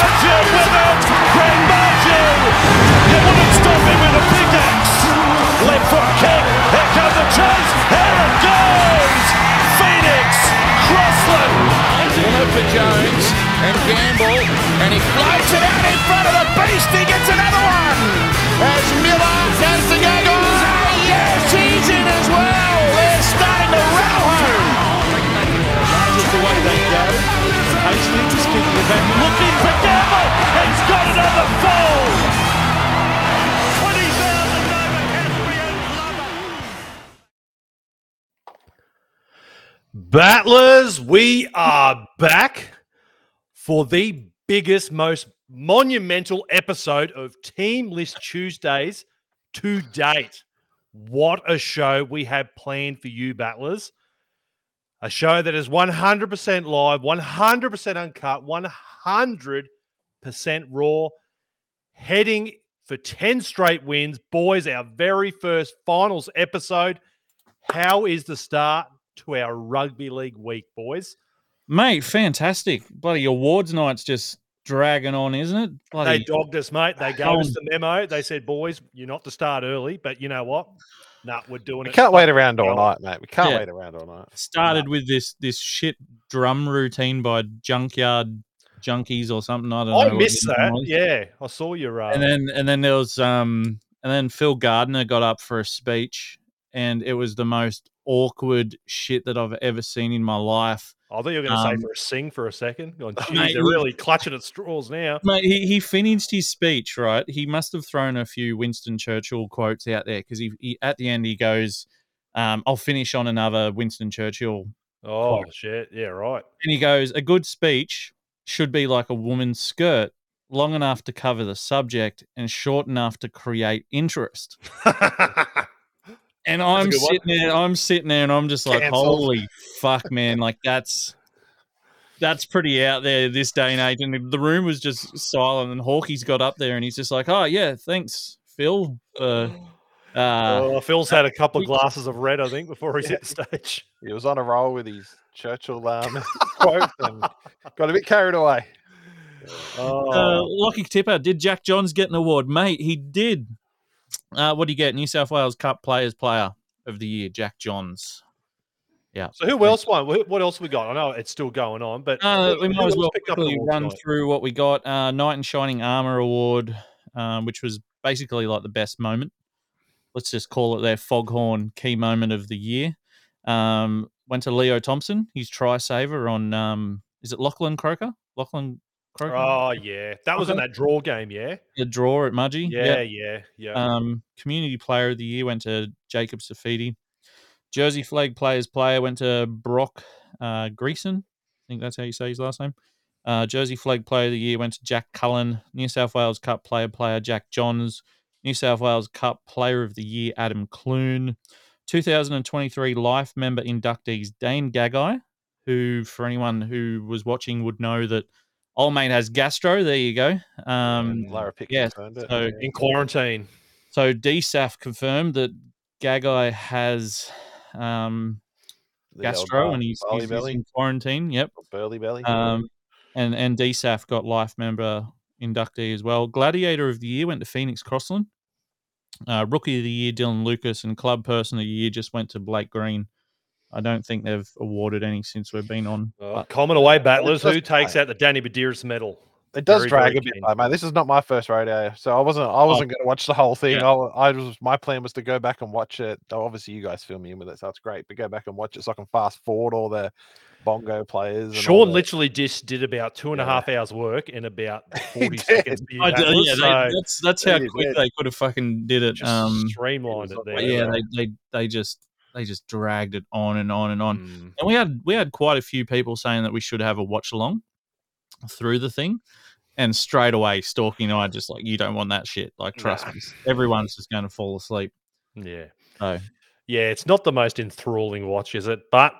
Tatcher without Ren Margin. You wouldn't stop him with a big axe. Left foot kick. Here comes the chance. Here it goes. Phoenix Crossland. One for Jones and Gamble, and he floats it out in front of the beast. He gets another one as Miller has to go. Oh, yes, he's in as well. They're starting to row home. That's the way they go. Hastings kicking it back, looking for. Battlers, we are back for the biggest, most monumental episode of Team List Tuesdays to date. What a show we have planned for you, Battlers. A show that is 100% live, 100% uncut, 100 raw, heading for 10 straight wins. Boys, our very first finals episode. How is the start to our rugby league week, boys? Mate, fantastic. Bloody awards night's just dragging on, isn't it? Bloody They dogged us, mate. They gave us um, the memo. They said, boys, you're not to start early, but you know what? Nah, we're doing We it. can't wait around all night, mate. We can't Yeah. wait around all night. started with this this shit drum routine by Junkyard Junkies or something. I don't know. I missed that. Yeah, I saw your. Uh, And then and then there was um and then Phil Gardner got up for a speech and it was the most awkward shit that I've ever seen in my life. I thought you were going to say um, for a sing for a second. Going, Mate, they're really clutching at straws now. Mate, he, he finished his speech, right? He must have thrown a few Winston Churchill quotes out there because he, he at the end he goes, um, I'll finish on another Winston Churchill Oh shit! Yeah, right. And he goes, a good speech should be like a woman's skirt, long enough to cover the subject and short enough to create interest. And I'm good one. sitting there, I'm sitting there, and I'm just like, Cancelled. holy fuck, man! Like that's that's pretty out there this day and age. And the room was just silent. And Hawkey's got up there, and he's just like, oh yeah, thanks, Phil. For, uh, oh, Phil's had a couple of glasses of red, I think, before he's hit the stage. He was on a roll with his Churchill um, quotes and got a bit carried away. Oh, Uh, Lockie Tipper, did Jack Johns get an award? Mate, he did. Uh, what do you get? New South Wales Cup Players Player of the Year, Jack Johns. Yeah. So who else won? What else we got? I know it's still going on, but Uh, we might as well picked up an quickly award run tonight? through what we got. Uh, Knight in Shining Armor Award, um, which was basically like the best moment. Let's just call it their Foghorn key moment of the year. Um, went to Leo Thompson, his try saver on, um, is it Lachlan Croker? Lachlan Croker? Oh yeah, that was in that draw game. Yeah, the draw at Mudgee. yeah, Yep. yeah, yeah. Um, community player of the year went to Jacob Saifiti. Jersey Flegg players player went to Brock uh, Greacen. I think that's how you say his last name. Uh, Jersey Flegg player of the year went to Jack Cullen. New South Wales Cup player player Jack Johns. New South Wales Cup player of the year Adam Clune. 2023 life member inductees Dane Gagai, who for anyone who was watching would know that old mate has gastro. There you go. Um, Lara Pitt yes, confirmed it. so- in quarantine. so DSAF confirmed that Gagai has um, gastro and he's, he's, he's in quarantine. Yep. burly belly. Um, and and DSAF got life member inductee as well. Gladiator of the year went to Phoenix Crossland. Uh, Rookie of the year Dylan Lucas and Club Person of the year just went to Blake Green. I don't think they've awarded any since we've been on. Oh, but- common away battlers. Who takes out the Danny Buderus medal? it does very, drag very a bit, keen. though, mate. This is not my first rodeo, so I wasn't. I wasn't going to watch the whole thing. Yeah. I, I was. My plan was to go back and watch it. Though obviously, you guys fill me in with it, so it's great. But go back and watch it so I can fast forward all the bongo players. And Sean literally just did about two and a Yeah. half hours work in about forty seconds. I do- yeah, so they, that's that's how quick did. they could have fucking did it. just Um, streamlined it it there. but yeah, they, they they just they just dragged it on and on and on. Mm. And we had we had quite a few people saying that we should have a watch along through the thing. And straight away, Stalky and I just like, you don't want that shit. Like, trust Nah. me, everyone's just going to fall asleep. Yeah. So, Yeah, it's not the most enthralling watch, is it? But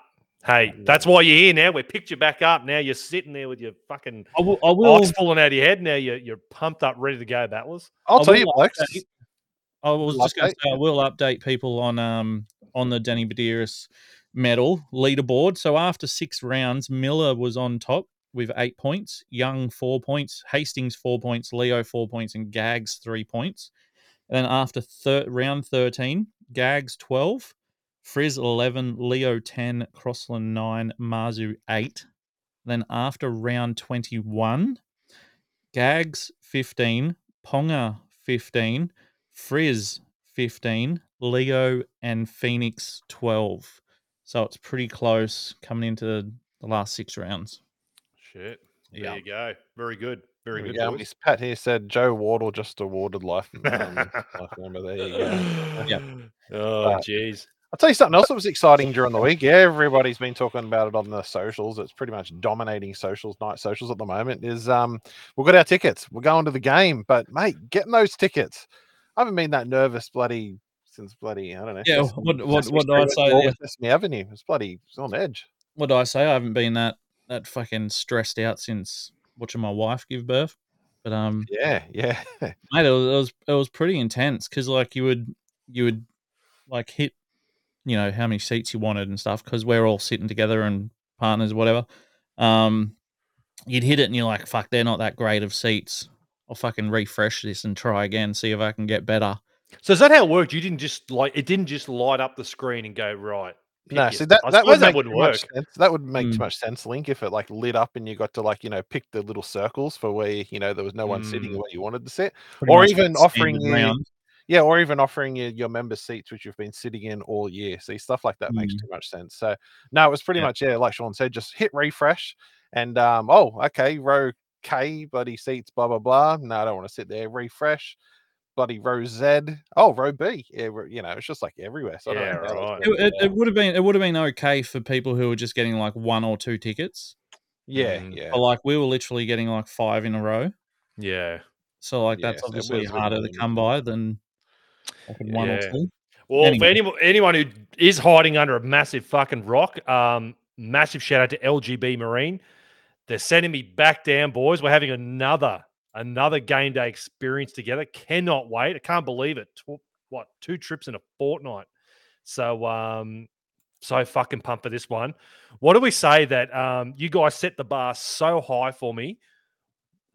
hey, that's why you're here now. We picked you back up. Now you're sitting there with your fucking I will. I will, ox falling out of your head. Now you're, you're pumped up, ready to go, battlers. I'll I tell you, Blokes. I was Will just going to update. say, I will update people on um on the Danny Buderus medal leaderboard. So after six rounds, Miller was on top with eight points, Young four points, Hastings four points, Leo four points, and Gags three points. And then after thir- round thirteen, Gags twelve, Frizz eleven, Leo ten, Crossland nine, Marzhew eight. Then after round twenty one, Gags fifteen, Ponga 15, Frizz 15, Leo and Phoenix 12. So it's pretty close coming into the last six rounds. Shit. There Yeah. you go. Very good. Very There good. go. boys. Pat here said Joe Wardle just awarded life. Um, life member. There you go. Yep. Oh, jeez. I'll tell you something else that was exciting during the week. Everybody's been talking about it on the socials. It's pretty much dominating socials, night socials at the moment. Is um, we've got our tickets. We're going to the game, but mate, getting those tickets. I haven't been that nervous, bloody, since bloody. I don't know. Yeah, what- what- what do I say there? Sesame Avenue. It's bloody. It's on edge. What do I say? I haven't been that that fucking stressed out since watching my wife give birth. But um, Yeah, yeah. mate, it was it was, it was pretty intense because like you would you would like hit, you know, how many seats you wanted and stuff because we're all sitting together and partners, whatever. Um, you'd hit it and you're like, fuck, they're not that great of seats. I'll fucking refresh this and try again, see if I can get better. So is that how it worked? You didn't just like it didn't just light up the screen and go right. pick No, your- see that I that would that wouldn't work. That would make too Mm. much sense, Link, if it like lit up and you got to like you know pick the little circles for where you know there was no one sitting Mm. where you wanted to sit. Pretty Or even offering you- round. Yeah, or even offering you your member seats which you've been sitting in all year. See, stuff like that makes Mm. too much sense. So no, it was pretty Yeah. much yeah, like Sean said, just hit refresh and um oh okay, row K bloody seats, blah blah blah. No, I don't want to sit there. Refresh. Bloody row Z. Oh, row B. Yeah, you know, it's just like everywhere. So Yeah, know how that's right. It, it, it would have been it would have been okay for people who were just getting like one or two tickets. yeah, Mm. yeah. But like we were literally getting like five in a row. Yeah. So like Yeah, that's so obviously was a harder to come by than one or Yeah. two. Well, for Anyway. anyone, anyone who is hiding under a massive fucking rock, um, massive shout out to LGB Marine. They're sending me back down, boys. We're having another another game day experience together. Cannot wait. I can't believe it. What two trips in a fortnight? So um, so fucking pumped for this one. What do we say that um, you guys set the bar so high for me?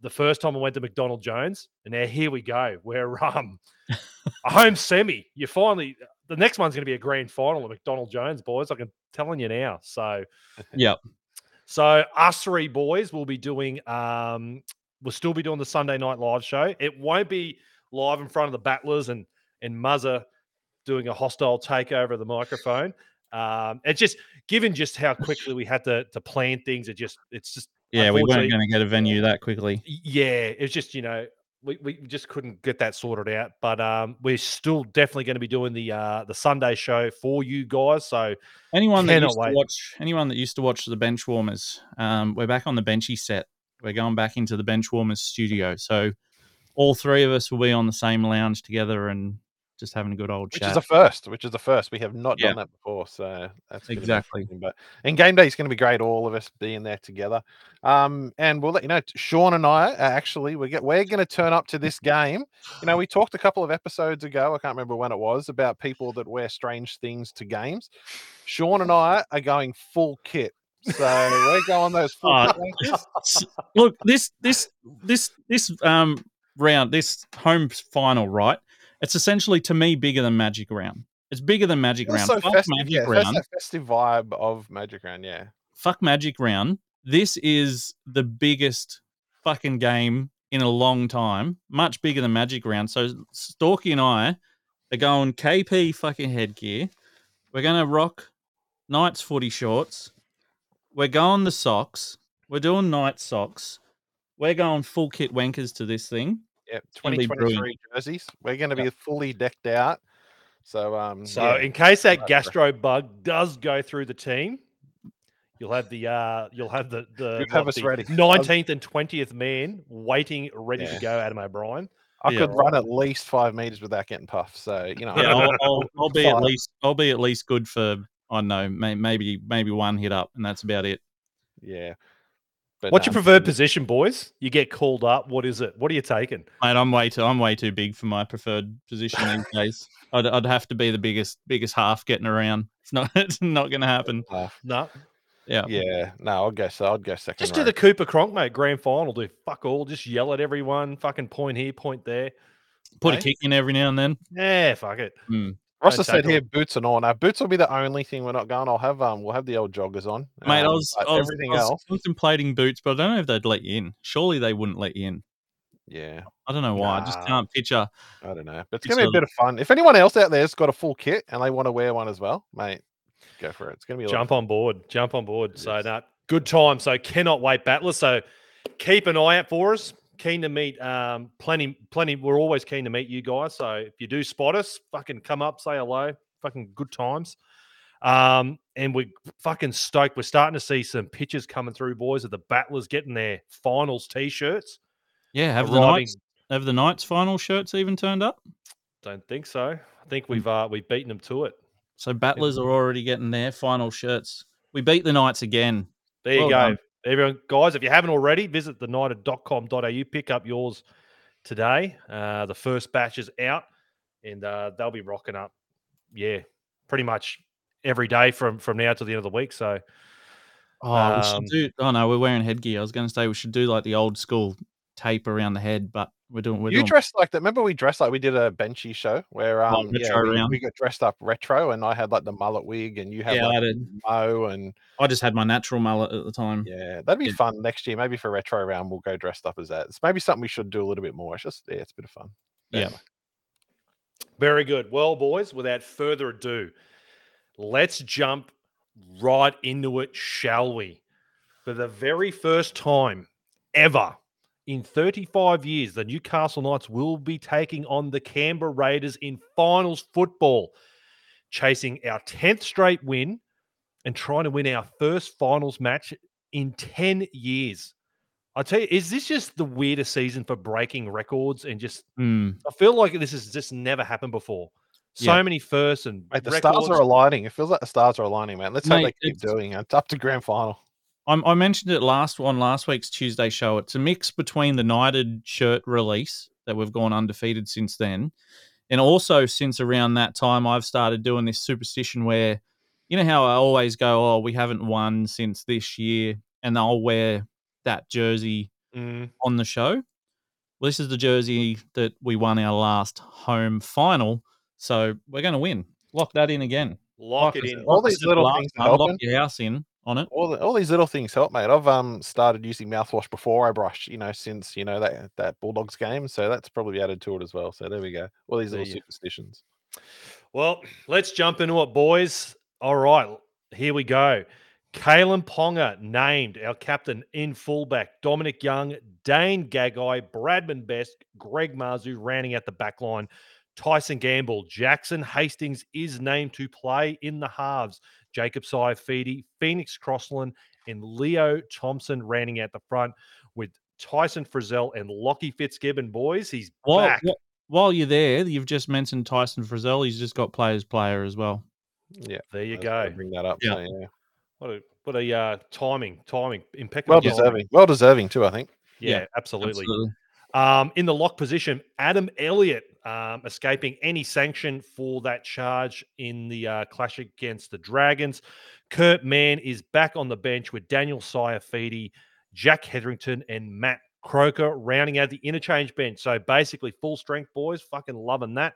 The first time I went to McDonald Jones, and now here we go. We're um a home semi. You finally the next one's going to be a grand final at McDonald Jones, boys. I can telling you now. So yeah. so us three boys will be doing um we'll still be doing the Sunday night live show. It won't be live in front of the battlers and and Muzzer doing a hostile takeover of the microphone. Um it's just given just how quickly we had to to plan things, it just it's just Yeah, we weren't going to get a venue that quickly. Yeah, it's just you know we, we just couldn't get that sorted out. But um, we're still definitely going to be doing the uh, the Sunday show for you guys. So Anyone that used wait. to watch, anyone that used to watch the bench warmers, um, we're back on the benchy set. We're going back into the bench warmers studio. So all three of us will be on the same lounge together and just having a good old which chat. Which is a first. Which is a first. We have not Yeah. done that before, so that's Exactly. But and game day is going to be great. All of us being there together. Um, and we'll let you know. Sean and I actually we get we're going to turn up to this game. You know, we talked a couple of episodes ago. I can't remember when it was about people that wear strange things to games. Sean and I are going full kit. So we're going those full. S- Look, this this this this um round, this home final, right? It's essentially to me bigger than Magic Round. It's bigger than Magic Round. so Fuck festive, Magic yeah, Round. that festive vibe of Magic Round, yeah. fuck Magic Round. This is the biggest fucking game in a long time, much bigger than Magic Round. So Storky and I are going KP fucking headgear. We're gonna rock Knights footy shorts. We're going the socks. We're doing night socks. We're going full kit wankers to this thing. Yep, 2023 jerseys. We're going to be fully decked out. So, um, so yeah, in case that gastro bug does go through the team, you'll have the uh you'll have the the You'd have us ready. nineteenth and twentieth man waiting ready to Yeah. go. Adam O'Brien. I yeah, could run at least five meters without getting puffed. So, you know, Yeah, I'll, I'll, I'll be at least I'll be at least good for I don't know maybe maybe one hit up and that's about it. yeah. But What's no, your um, preferred position, boys? You get called up. What is it? What are you taking? Mate, I'm way too I'm way too big for my preferred position these days. I'd, I'd have to be the biggest biggest half getting around. It's not it's not going to happen. half? No, Yeah. Yeah, no, I'll go. So I'd go second. just do row. the Cooper Cronk, mate. Grand final. Do fuck all. Just yell at everyone. Fucking point here, point there. Put a kick in every now and then. Yeah, fuck it. Hmm. Ross has said tackle. here boots and all. Now boots will be the only thing we're not going. I'll have um, we'll have the old joggers on. Mate, I um, was, but I was, everything I was else. contemplating boots, but I don't know if they'd let you in. Surely they wouldn't let you in. Yeah, I don't know why. I just can't picture. I don't know, but it's It's gonna be a- a bit of fun. If anyone else out there's got a full kit and they want to wear one as well, mate, go for it. It's gonna be a lot Jump on board. Jump on board. It So is. no, good time. So cannot wait, battlers. So keep an eye out for us. Keen to meet um plenty, plenty. We're always keen to meet you guys. So if you do spot us, fucking come up, say hello. fucking good times. Um, and we're fucking stoked. We're starting to see some pictures coming through, boys, of the battlers getting their finals t-shirts. Yeah, have the Knights have the Knights final shirts even turned up? Don't think so. I think we've uh we've beaten them to it. So battlers are already getting their final shirts. We beat the Knights again. There you Well go. done. Everyone, guys, if you haven't already, visit theknighted.com.au, pick up yours today. Uh, the first batch is out and uh, they'll be rocking up. Yeah, pretty much every day from from now to the end of the week. So Oh, we should Um, do. Oh no, we're wearing headgear. I was going to say we should do like the old school tape around the head, but we're doing. We're you doing. dressed like that. Remember we dressed like we did a benchy show where Oh, um yeah, we, we got dressed up retro and I had like the mullet wig and you had Yeah, like I did. mo and I just had my natural mullet at the time. yeah, that'd be Yeah. fun next year. Maybe for retro round we'll go dressed up as that. It's maybe something we should do a little bit more. It's just yeah, it's a bit of fun. Yeah. Anyway. Very good. Well, boys, without further ado, let's jump right into it, shall we? For the very first time ever in 35 years, the Newcastle Knights will be taking on the Canberra Raiders in finals football, chasing our 10th straight win and trying to win our first finals match in 10 years. I tell you, is this just the weirdest season for breaking records and just Hmm. I feel like this has just never happened before. So Yeah. many firsts and Mate, the records. stars are aligning. It feels like the stars are aligning, man. Let's hope they keep doing it. It's up to grand final. I'm, I mentioned it last on last week's Tuesday show. It's a mix between the Knighted shirt release that we've gone undefeated since then, and also since around that time I've started doing this superstition where, you know how I always go, oh, we haven't won since this year, and I'll wear that jersey Mm, on the show. Well, this is the jersey that we won our last home final, so we're going to win. Lock that in again. lock it in. All these little things are time, lock your house in on it. All, the, all these little things help, mate. I've um started using mouthwash before I brush, you know, since you know that that Bulldogs game. So that's probably added to it as well. So there we go. All these little superstitions. Well, let's jump into it, boys. All right, here we go. Kalyn Ponga named our captain in fullback. Dominic Young, Dane Gagai, Bradman Best, Greg Marzhew rounding out the back line. Tyson Gamble, Jackson Hastings is named to play in the halves. Jacob Saifiti, Phoenix Crossland, and Leo Thompson rounding out the front with Tyson Frizell and Lockie Fitzgibbon. Boys, he's While, back. wh- while you're there, you've just mentioned Tyson Frizell. He's just got players player as well. Yeah, There you I was gonna go. Bring that up. Yeah. So, yeah. What a what a uh, timing, timing, impeccable. Well timing. deserving. Well deserving too. I think. Yeah, Yeah, absolutely. Um, in the lock position, Adam Elliott um, escaping any sanction for that charge in the uh, clash against the Dragons. Kurt Mann is back on the bench with Daniel Saifiti, Jack Hetherington, and Matt Croker rounding out the interchange bench. So basically, full strength boys. Fucking loving that.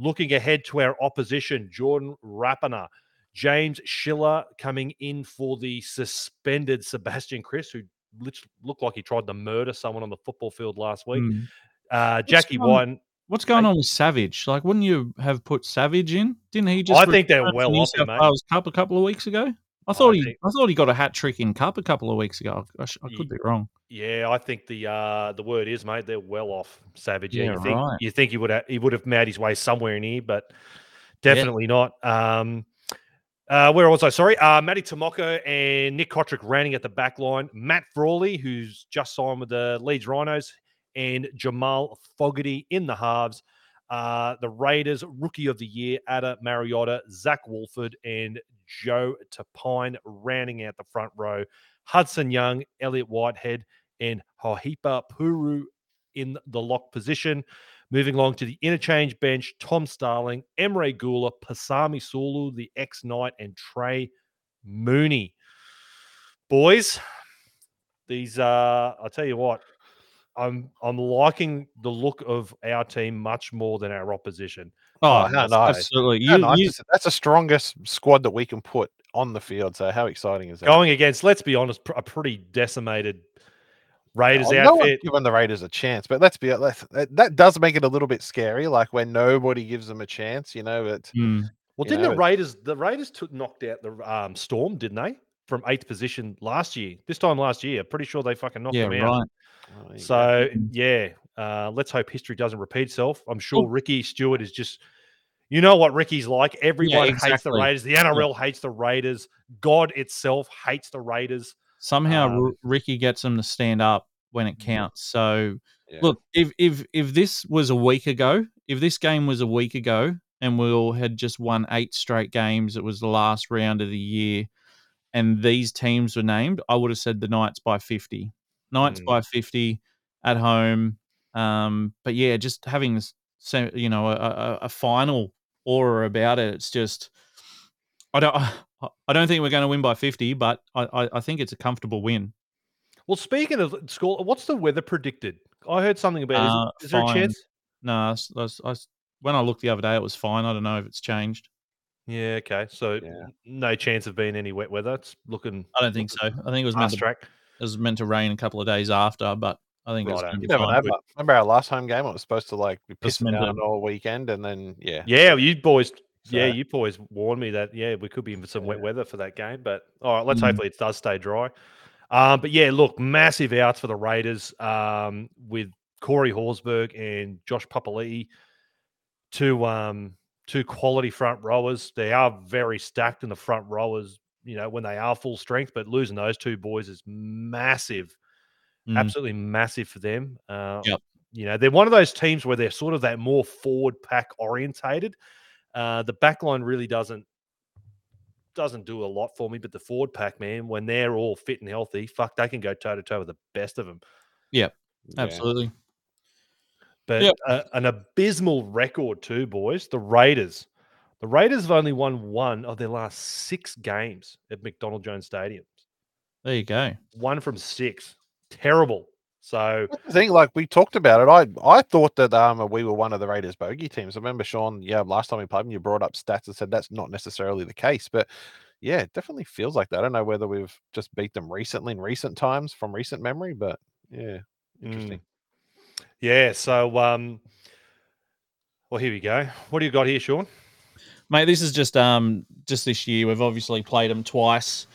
Looking ahead to our opposition, Jordan Rapana. James Schiller coming in for the suspended Sebastian Kris, who looked like he tried to murder someone on the football field last week. Mm. Uh, Jackie White, What's going on with Savage? Like, wouldn't you have put Savage in? Didn't he just? I think they're well off him, mate. Wales Cup a couple of weeks ago. I thought he, think- I thought he got a hat trick in Cup a couple of weeks ago. I, sh- I could be wrong. yeah, I think the uh, the word is, mate, they're well off Savage. Yeah, Yeah, you think right. you think he would have he would have made his way somewhere in here, but definitely not. Um, uh, where was I? Sorry, uh, Matty Timoko and Nick Cotric rounding at the back line. Matt Frawley, who's just signed with the Leeds Rhinos, and Jamal Fogarty in the halves. Uh, the Raiders rookie of the year, Ata Mariota, Zac Woolford, and Joe Tapine rounding out the front row. Hudson Young, Elliott Whitehead, and Hohepa Puru in the lock position. Moving along to the interchange bench, Tom Starling, Emre Guler, Pasami Saulo, the ex Knight, and Trey Mooney. Boys, these uh I'll tell you what, I'm I'm liking the look of our team much more than our opposition. Oh, how that's nice. absolutely. You, nice you-? That's the strongest squad that we can put on the field. So how exciting is that? Going against, let's be honest, a pretty decimated Raiders no one's outfit. giving the Raiders a chance, but let's be let's, that, that does make it a little bit scary. Like when nobody gives them a chance, you know. But Mm. Well, didn't know, the it- Raiders the Raiders took knocked out the um, Storm, didn't they? From eighth position last year. This time last year, pretty sure they fucking knocked yeah, them out. right. oh, there go. So yeah, uh, let's hope history doesn't repeat itself. I'm sure Well- Ricky Stuart is just You know what Ricky's like. Everyone hates the. Raiders. The NRL hates the Raiders. God itself hates the Raiders. Somehow Um, R- Ricky gets them to stand up when it Mhm. counts. So Yeah. look, if if if this was a week ago, if this game was a week ago, and we all had just won eight straight games, it was the last round of the year, and these teams were named, I would have said the Knights by fifty. Knights Mm. by fifty at home. Um, but yeah, just having this, you know, a, a, a final aura about it. It's just, I don't, I don't think we're going to win by fifty, but I, I, I think it's a comfortable win. Well, speaking of school, what's the weather predicted? I heard something about. Is, Uh, it, is there a chance? No, I s- I s- I s- when I looked the other day, it was fine. I don't know if it's changed. Yeah. Okay. So Yeah. no chance of being any wet weather. It's looking. I don't think so. I think it was meant to, track. it was meant to rain a couple of days after, but I think it's Righto. going to be never fine. know. Remember our last home game? It was supposed to like be Just pissing meant to- down all weekend, and then yeah, Yeah, you boys. Yeah, So- you boys warned me that yeah we could be in for some wet weather for that game. But all right, let's Mm. hopefully it does stay dry. Um, but yeah, look, massive outs for the Raiders um, with Corey Horsburgh and Josh Papali'i, two um, two quality front rowers. They are very stacked in the front rowers. You know when they are full strength, but losing those two boys is massive Mm. absolutely massive for them. Uh, Yep. You know, they're one of those teams where they're sort of that more forward pack orientated. Uh, the back line really doesn't doesn't do a lot for me, but the forward pack, man, when they're all fit and healthy, fuck, they can go toe to toe with the best of them. Yeah. Absolutely. But Yep. uh, an abysmal record too, boys. The Raiders, the Raiders have only won one of their last six games at McDonald Jones Stadium. There you go. One from six, terrible. So That's the thing, like we talked about it, I I thought that um we were one of the Raiders bogey teams. I remember Sean, yeah, last time we played them, you brought up stats and said that's not necessarily the case, but yeah, it definitely feels like that. I don't know whether we've just beat them recently in recent times from recent memory, but yeah, interesting. Yeah, so um well here we go. What do you got here, Sean? Mate, this is just um just this year. We've obviously played them twice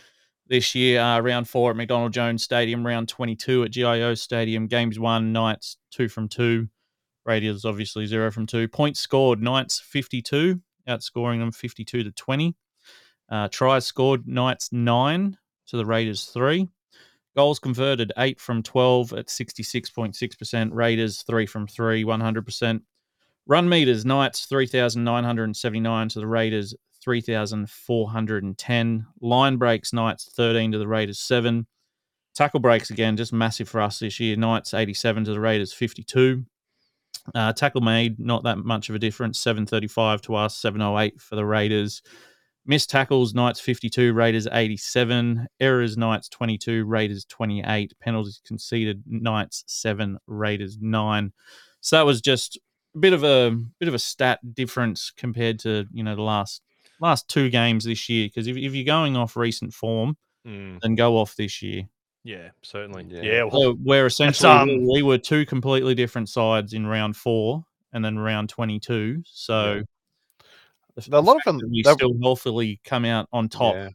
this year. Uh, round four at McDonald Jones Stadium, round twenty two at GIO Stadium. Games one, Knights two from two. Raiders obviously zero from two. Points scored, Knights fifty two, outscoring them fifty two to twenty. Uh, tries scored, Knights nine to the Raiders three. Goals converted eight from twelve at sixty six point six percent. Raiders three from three, one hundred percent. Run meters, Knights 3,979 to the Raiders 3,410. Line breaks, Knights 13 to the Raiders 7. Tackle breaks, again, just massive for us this year. Knights 87 to the Raiders 52. Uh, tackle made, not that much of a difference. 735 to us, 708 for the Raiders. Missed tackles, Knights 52, Raiders 87. Errors, Knights 22, Raiders 28. Penalties conceded, Knights 7, Raiders 9. So that was just a bit of a bit of a stat difference compared to you know the last last two games this year. Because if, if you're going off recent form, then go off this year. Yeah, certainly. Yeah. Yeah, well, So where essentially um, we- we were two completely different sides in round four and then round 22. So the- A the lot of fact them- that we they're- still healthily come out on top Yeah.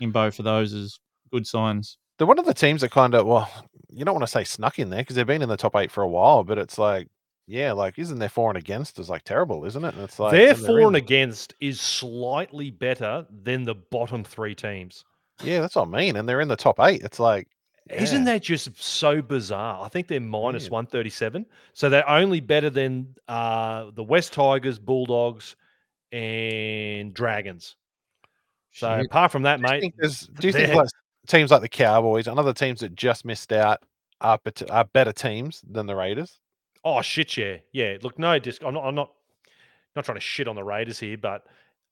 in both of those is good signs. They're one of the teams that kind of well, you don't want to say snuck in there because they've been in the top eight for a while, but it's like, yeah, like isn't their for and against is like terrible, isn't it? And it's like their for and against is slightly better than the bottom three teams. Yeah, that's what I mean. And they're in the top eight. It's like Isn't that just so bizarre? I think they're minus Weird. 137. So they're only better than uh, the West Tigers, Bulldogs, and Dragons. So Shit. apart from that, Do mate, do you think like teams like the Cowboys and other teams that just missed out are, bet- are better teams than the Raiders? Oh shit, yeah, yeah. Look, no disc. I'm not. I'm not. Not trying to shit on the Raiders here, but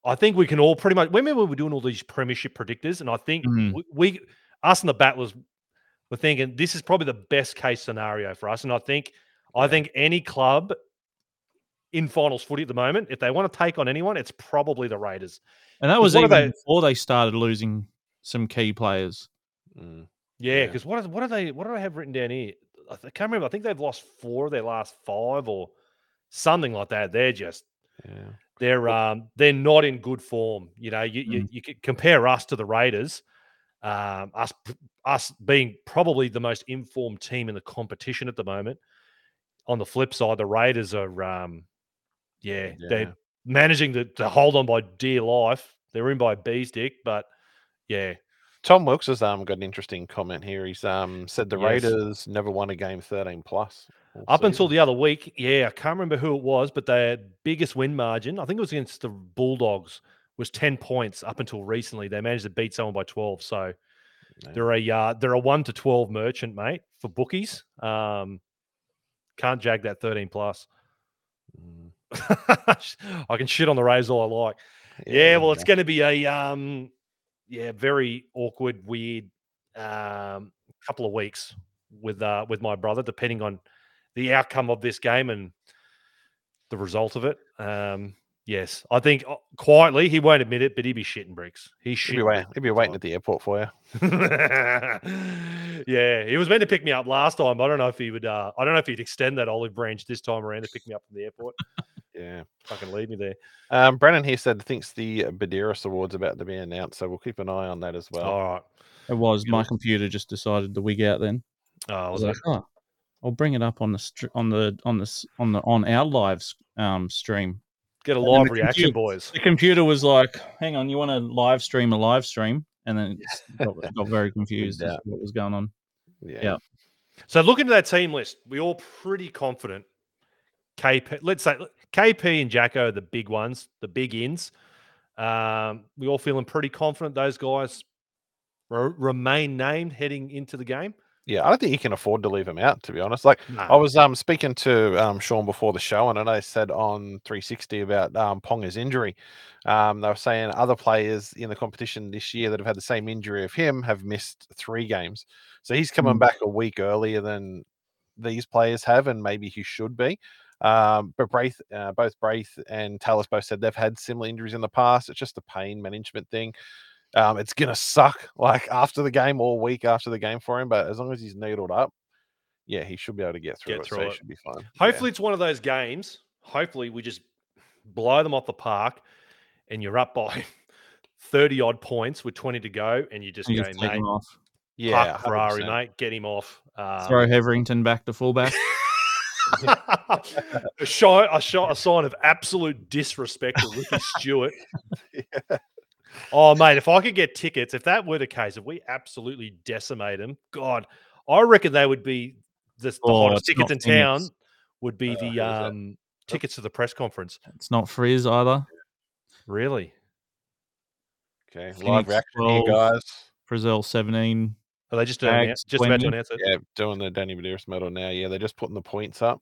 I think we can all pretty much. Remember we were doing all these premiership predictors, and I think Mhm. we, we, us and the Battlers, were thinking this is probably the best case scenario for us. And I think, I think any club in finals footy at the moment, if they want to take on anyone, it's probably the Raiders. And that was even they- before they started losing some key players. Mm. Yeah, Yeah. because what are what are they? What do I have written down here? I can't remember. I think they've lost four of their last five or something like that. They're just Yeah. they're um they're not in good form. You know, you you, you compare us to the Raiders, um, us us being probably the most informed team in the competition at the moment. On the flip side, the Raiders are um yeah, Yeah. they're managing to, to hold on by dear life. They're in by a bee's dick, but yeah, Tom Wilkes has um, got an interesting comment here. He's um, said the Yes. Raiders never won a game 13 plus. Up until the other week, yeah, I can't remember who it was, but their biggest win margin, I think it was against the Bulldogs, was ten points. Up until recently, they managed to beat someone by twelve. So Yeah. they're a uh, they're a one to twelve merchant, mate, for bookies. Um, can't jag that thirteen plus. Mm, I can shit on the Rays all I like. Yeah, there well, it's going to be a um, yeah, very awkward, weird um, couple of weeks with uh with my brother, depending on the outcome of this game and the result of it. Um, yes, I think uh, quietly he won't admit it, but he'd be shitting bricks. He's He'll be, shitting. waiting, he'll be waiting at the airport for you. yeah, he was meant to pick me up last time. I don't know if he would. Uh, I don't know if he'd extend that olive branch this time around to pick me up from the airport. Yeah. Fucking leave me there. Um, Brennan here said thinks the Buderus Awards about to be announced, so we'll keep an eye on that as well. All right. It was my computer just decided to wig out. Then Oh, I was was it? like, oh, I'll bring it up on the str- on the on the on the on our live um stream. Get a And live reaction, computer- boys. The computer was like, "Hang on, you want to live stream a live stream?" And then got, got very confused as to what was going on. Yeah. yeah. So looking at that team list, we all pretty confident. KP, let's say KP and Jacko are the big ones, the big ins. Um, we all feeling pretty confident those guys re- remain named heading into the game. Yeah, I don't think you can afford to leave him out, to be honest. Like No. I was um speaking to um Sean before the show, and I know they said on 360 about um Ponga's injury. Um, they were saying other players in the competition this year that have had the same injury of him have missed three games. So he's coming Mm. back a week earlier than these players have, and maybe he should be. Um, but Braith, uh, both Braith and Tallis both said they've had similar injuries in the past. It's just a pain management thing. Um, it's gonna suck like after the game all week after the game for him, but as long as he's needled up, yeah, he should be able to get through Get it. through so he it. should be fine. Yeah. Hopefully, it's one of those games. Hopefully, we just blow them off the park, and you're up by thirty odd points with twenty to go, and you just You go, just take mate, him off. yeah, Ferrari, 100%. mate, get him off. Um, Throw Hetherington back to fullback. a, show, a, show, a sign of absolute disrespect to Ricky Stuart. Oh, mate, if I could get tickets, if that were the case, if we absolutely decimate them, God, I reckon they would be the, the Oh, hottest tickets not in town. Would be Uh, the um, tickets to the press conference. It's not Frizz either. Really? Okay, live Phoenix reaction here, 12. guys. Frizell seventeen. Are they just doing Bags, just about to announce it? Yeah, doing the Danny Buderus medal now. Yeah, they're just putting the points up.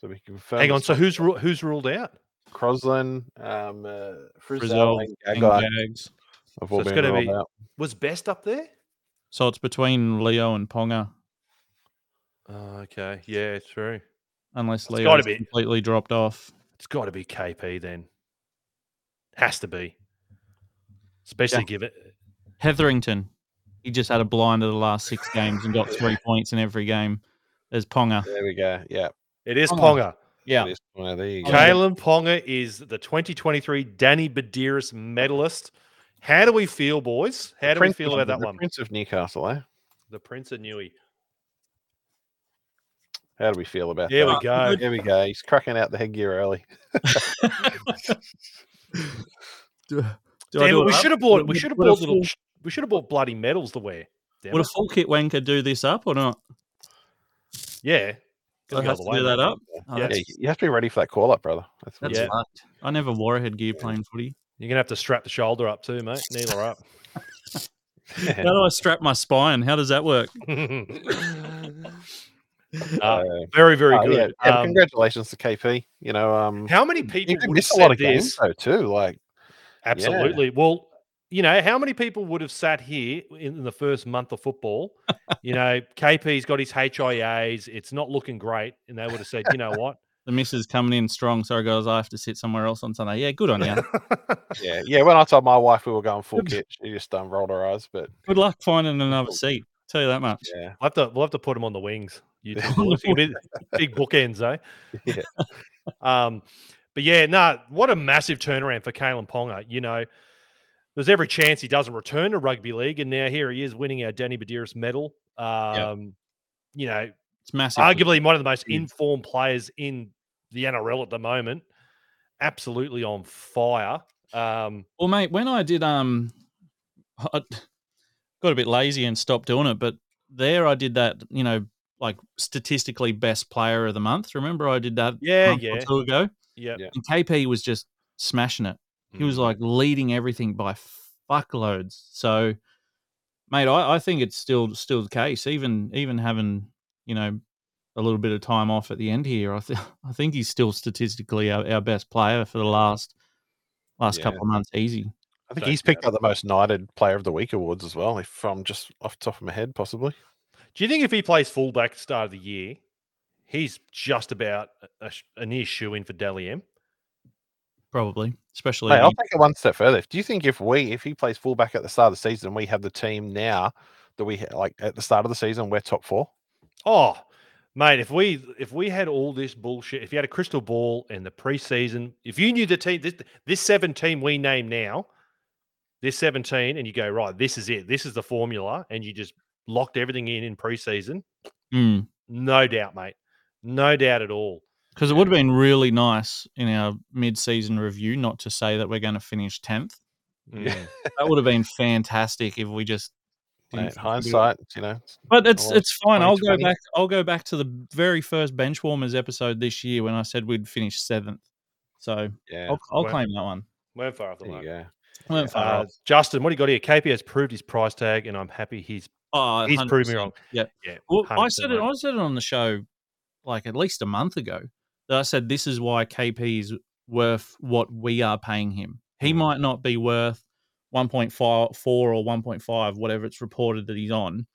So we can confirm. Hang on. So who's ru- who's ruled out? Crossland, um, uh, Frizell, Frizell and and Gagai Gags. have So all it's been gonna rolled be- out. Was Best up there? So it's between Leo and Ponga, Oh, okay. Yeah, it's true. unless It's Leo gotta be. completely dropped off. It's got to be KP then. Has to be. Especially Yeah. it. Hetherington, he just had a blind of the last six games and got three points in every game. There's Ponga. There we go. Yeah, it is Ponga. Ponga. Yeah, it is. Well, there you go. Kalyn Ponga is the 2023 Danny Buderus medalist. How do we feel, boys? How do we feel of- about that the one? Prince of Newcastle, eh? The Prince of Newey. How do we feel about There that? we go. There we go. He's cracking out the headgear early. Do, do I Damn do we should have bought. We should have bought little. full- We should have bought bloody medals to wear. Damn Would a full kit wanker do this up or not? Yeah. Do I Gotta go have the to way, do that up? Oh, Yeah. Yeah, you have to be ready for that call up, brother. That's, what That's Yeah. is. fucked. I never wore a headgear playing footy. You're gonna have to strap the shoulder up too, mate. Needle her up. How do I strap my spine? How does that work? Uh, Uh, very, very yeah, good. yeah, Um, congratulations to KP. You know, um, how many people did would miss a lot said of games this? though too. Like, Absolutely. Well, you know, how many people would have sat here in the first month of football? you know, KP's got his HIAs. It's not looking great, and they would have said, you know what? The missus coming in strong. Sorry, guys, I have to sit somewhere else on Sunday. Yeah, good on you. yeah, yeah. When I told my wife we were going full kit, she just um, rolled her eyes. But good luck finding another seat. Tell you that much. yeah, We'll have to we'll have to put him on the wings. You two boys. You can be big bookends, eh? Yeah. Um, but yeah, no, what a massive turnaround for Kalyn Ponga. You know, there's every chance he doesn't return to rugby league, and now here he is winning our Danny Buderus medal. Um, You know, It's massive. arguably one of the most informed players in the NRL at the moment. Absolutely on fire. Um, Well, mate, when I did, um, I got a bit lazy and stopped doing it, but there I did that, you know, like statistically best player of the month. Remember I did that Yeah, month or yeah. two ago? yeah. Yeah. And KP was just smashing it. He was like leading everything by fuckloads. So, mate, I, I think it's still still the case. Even even having you know a little bit of time off at the end here, I th- I think he's still statistically our, our best player for the last last Yeah. couple of months. Easy. I think Don't he's picked that. up the most knighted player of the week awards as well, if I'm just off the top of my head, possibly. Do you think if he plays fullback at the start of the year, he's just about a, a, a near shoe in for Dally M? Probably, especially. Hey, I'll take it one step further. Do you think if we if he plays fullback at the start of the season, we have the team now that we like at the start of the season, we're top four? Oh, mate, if we if we had all this bullshit, if you had a crystal ball in the preseason, if you knew the team this this seven team we name now, this 17, and you go, right, this is it, this is the formula, and you just locked everything in in preseason, Mm. no doubt, mate. No doubt at all. Because it would have been really nice in our mid-season review not to say that we're going to finish tenth. Mm. That would have been fantastic if we just. Mate, fucking do it. hindsight, you know. But it's it's fine. I'll go back. I'll go back to the very first benchwarmers episode this year when I said we'd finish seventh. So Yeah, I'll, I'll claim that one. Weren't far off the there mark. you go. I far Uh, off. Justin, what do you got here? KP has proved his price tag, and I'm happy he's Oh, he's proved me wrong. Yeah. Yeah, Well, I said it. I said it on the show, like at least a month ago. That I said this is why KP is worth what we are paying him. He Mm. might not be worth 1.4 or 1.5, whatever it's reported that he's on,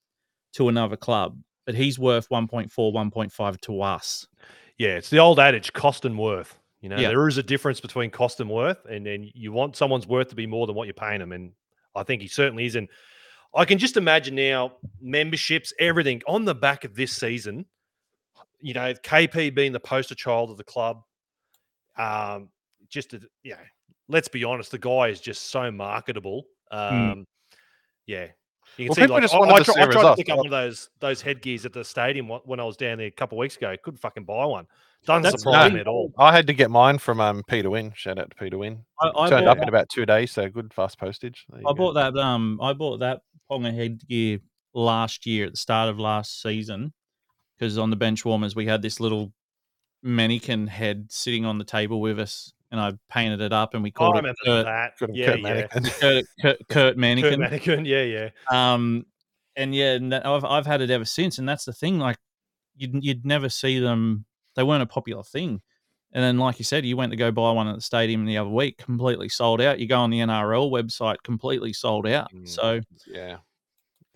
to another club, but he's worth 1.4, 1.5 to us. Yeah, it's the old adage, cost and worth. You know, Yeah. there is a difference between cost and worth, and then you want someone's worth to be more than what you're paying them, and I think he certainly is. And I can just imagine now memberships, everything on the back of this season. You know, KP being the poster child of the club. Um, just to, you know, let's be honest, the guy is just so marketable. Um, yeah. You can Well, see, like, I, I to try- I tried to pick up one of those those headgears at the stadium when I was down there a couple of weeks ago. Couldn't fucking buy one. Doesn't That's surprise the me at all. I had to get mine from um, Peter Wynn. Shout out to Peter Wynn. I, I Turned bought up in about two days, so good fast postage. I go. bought that. Um, I bought that Ponga headgear last year at the start of last season because on the bench warmers we had this little mannequin head sitting on the table with us, and I painted it up, and we Oh, called I it remember Kurt, that. Good Yeah, Kurt yeah. Mannigan. Kurt, Kurt, Kurt Kurt mannequin. Mannequin. Yeah, yeah. Um, and yeah, and that- I've I've had it ever since, and that's the thing. Like, you'd you'd never see them. They weren't a popular thing. And then, like you said, you went to go buy one at the stadium the other week, completely sold out. You go on the NRL website, completely sold out. Mm. So Yeah.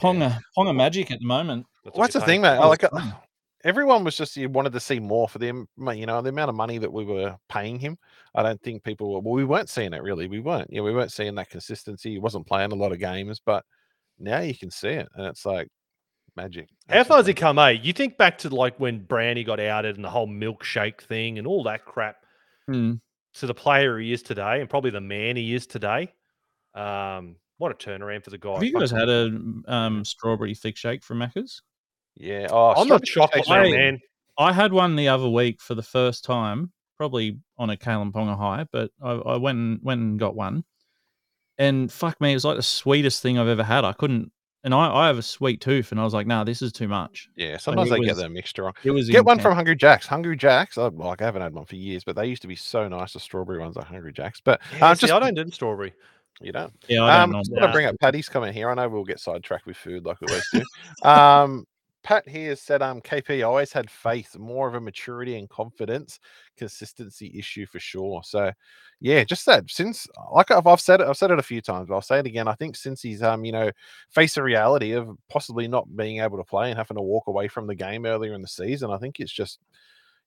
Ponga, Ponga magic at the moment. That's what What's the thing, mate? Oh, Like, fun. Everyone was just you wanted to see more for them. You know, the amount of money that we were paying him. I don't think people were. Well, we weren't seeing it really. We weren't. Yeah, we weren't seeing that consistency. He wasn't playing a lot of games, but now you can see it, and it's like magic. How far has absolutely. it come, eh? You think back to like when Brandy got outed and the whole milkshake thing and all that crap Mm. to the player he is today and probably the man he is today. Um, what a turnaround for the guy. Have you guys had a um, strawberry thick shake from Macca's? Yeah. Oh, I'm not strawberry chocolate man, I- man. I had one the other week for the first time, probably on a Kalyn Ponga high, but I, I went and went and got one, and fuck me, it was like the sweetest thing I've ever had. I couldn't, and I, I have a sweet tooth, and I was like, nah, this is too much. Yeah. Sometimes it they get was- the mixture wrong. It was Get one from Hungry Jacks. Hungry Jacks. I, like I haven't had one for years, but they used to be so nice. The strawberry ones are Hungry Jacks, but Yeah, um, see, just I don't do the strawberry. you don't. Yeah, I Um, don't just know. want to bring up Paddy's comment here. I know we'll get sidetracked with food like we always do. um, Pat here said, "Um, KP always had faith, more of a maturity and confidence, consistency issue for sure." So, yeah, just that since, like I've, I've said it, I've said it a few times, but I'll say it again. I think since he's, um, you know, faced the reality of possibly not being able to play and having to walk away from the game earlier in the season, I think it's just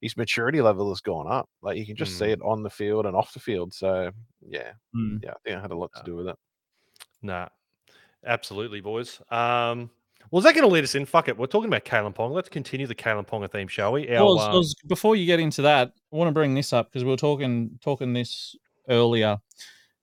his maturity level has gone up. Like you can just see Mm. it on the field and off the field. So, yeah, Mm. yeah, I think it had a lot to Uh, do with it. Nah, absolutely, boys. Um, well, is that going to lead us in? Fuck it. We're talking about Kalyn Pong. Let's continue the Kalyn Ponga theme, shall we? Our, Well, um, before you get into that, I want to bring this up because we were talking talking this earlier.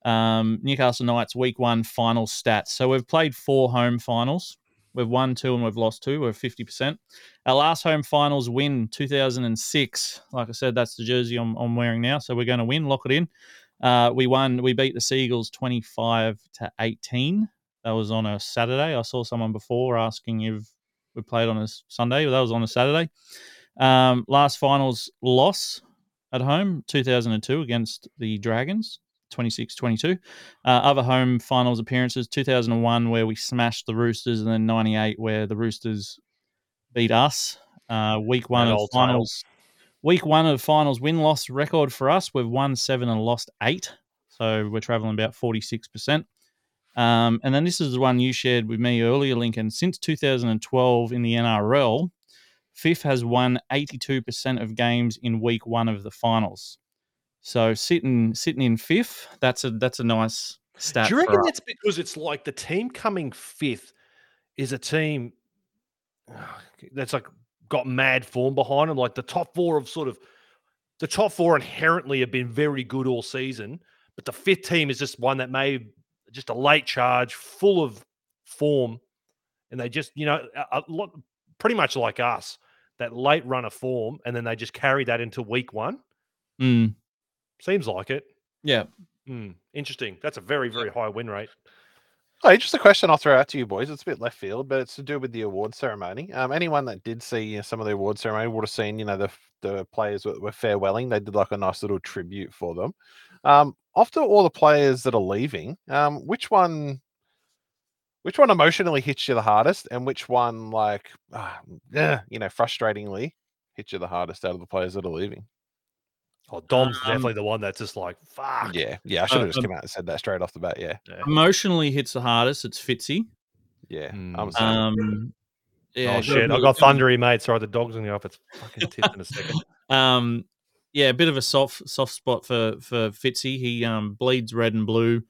Um, Newcastle Knights week one final stats. So we've played four home finals. We've won two and we've lost two. We're fifty percent. Our last home finals win, two thousand and six. Like I said, that's the jersey I'm, I'm wearing now. So we're going to win. Lock it in. Uh, we won. We beat the Seagulls twenty five to eighteen. That was on a Saturday. I saw someone before asking if we played on a Sunday. But that was on a Saturday. Um, last finals loss at home, 2002 against the Dragons, 26 22. Uh, other home finals appearances 2001, where we smashed the Roosters, and then 98, where the Roosters beat us. Uh, week one That of finals. Week one of finals win loss record for us. We've won seven and lost eight. So we're traveling about 46%. Um, and then this is the one you shared with me earlier, Lincoln. Since 2012 in the NRL, Fifth has won 82% of games in week one of the finals. So sitting sitting in fifth, that's a that's a nice stat. Do you reckon that's because it's like the team coming fifth is a team that's like got mad form behind them? Like the top four have sort of the top four inherently have been very good all season, but the fifth team is just one that may just a late charge, full of form, and they just you know a, a lot, pretty much like us, that late run of form, and then they just carry that into week one. Mm, Seems like it. yeah. Hmm, interesting. That's a very very high win rate. Hey, just a question I'll throw out to you boys. It's a bit left field, but it's to do with the award ceremony. Um, anyone that did see you know, some of the award ceremony would have seen, you know, the the players were, were farewelling. They did like a nice little tribute for them. Um, after all the players that are leaving, um, which one, which one emotionally hits you the hardest, and which one, like, yeah, you know, frustratingly hits you the hardest out of the players that are leaving? Oh, Dom's Um, definitely the one that's just like fuck. Yeah, yeah, I should have just um, come out and said that straight off the bat. Yeah, Emotionally hits the hardest. It's Fitzy. yeah. I'm saying. Um, yeah. oh shit! I the- got thundery, mate. Sorry, the dog's in the office. Fucking tipped in a second. Um, yeah, a bit of a soft soft spot for for Fitzy. He um bleeds red and blue.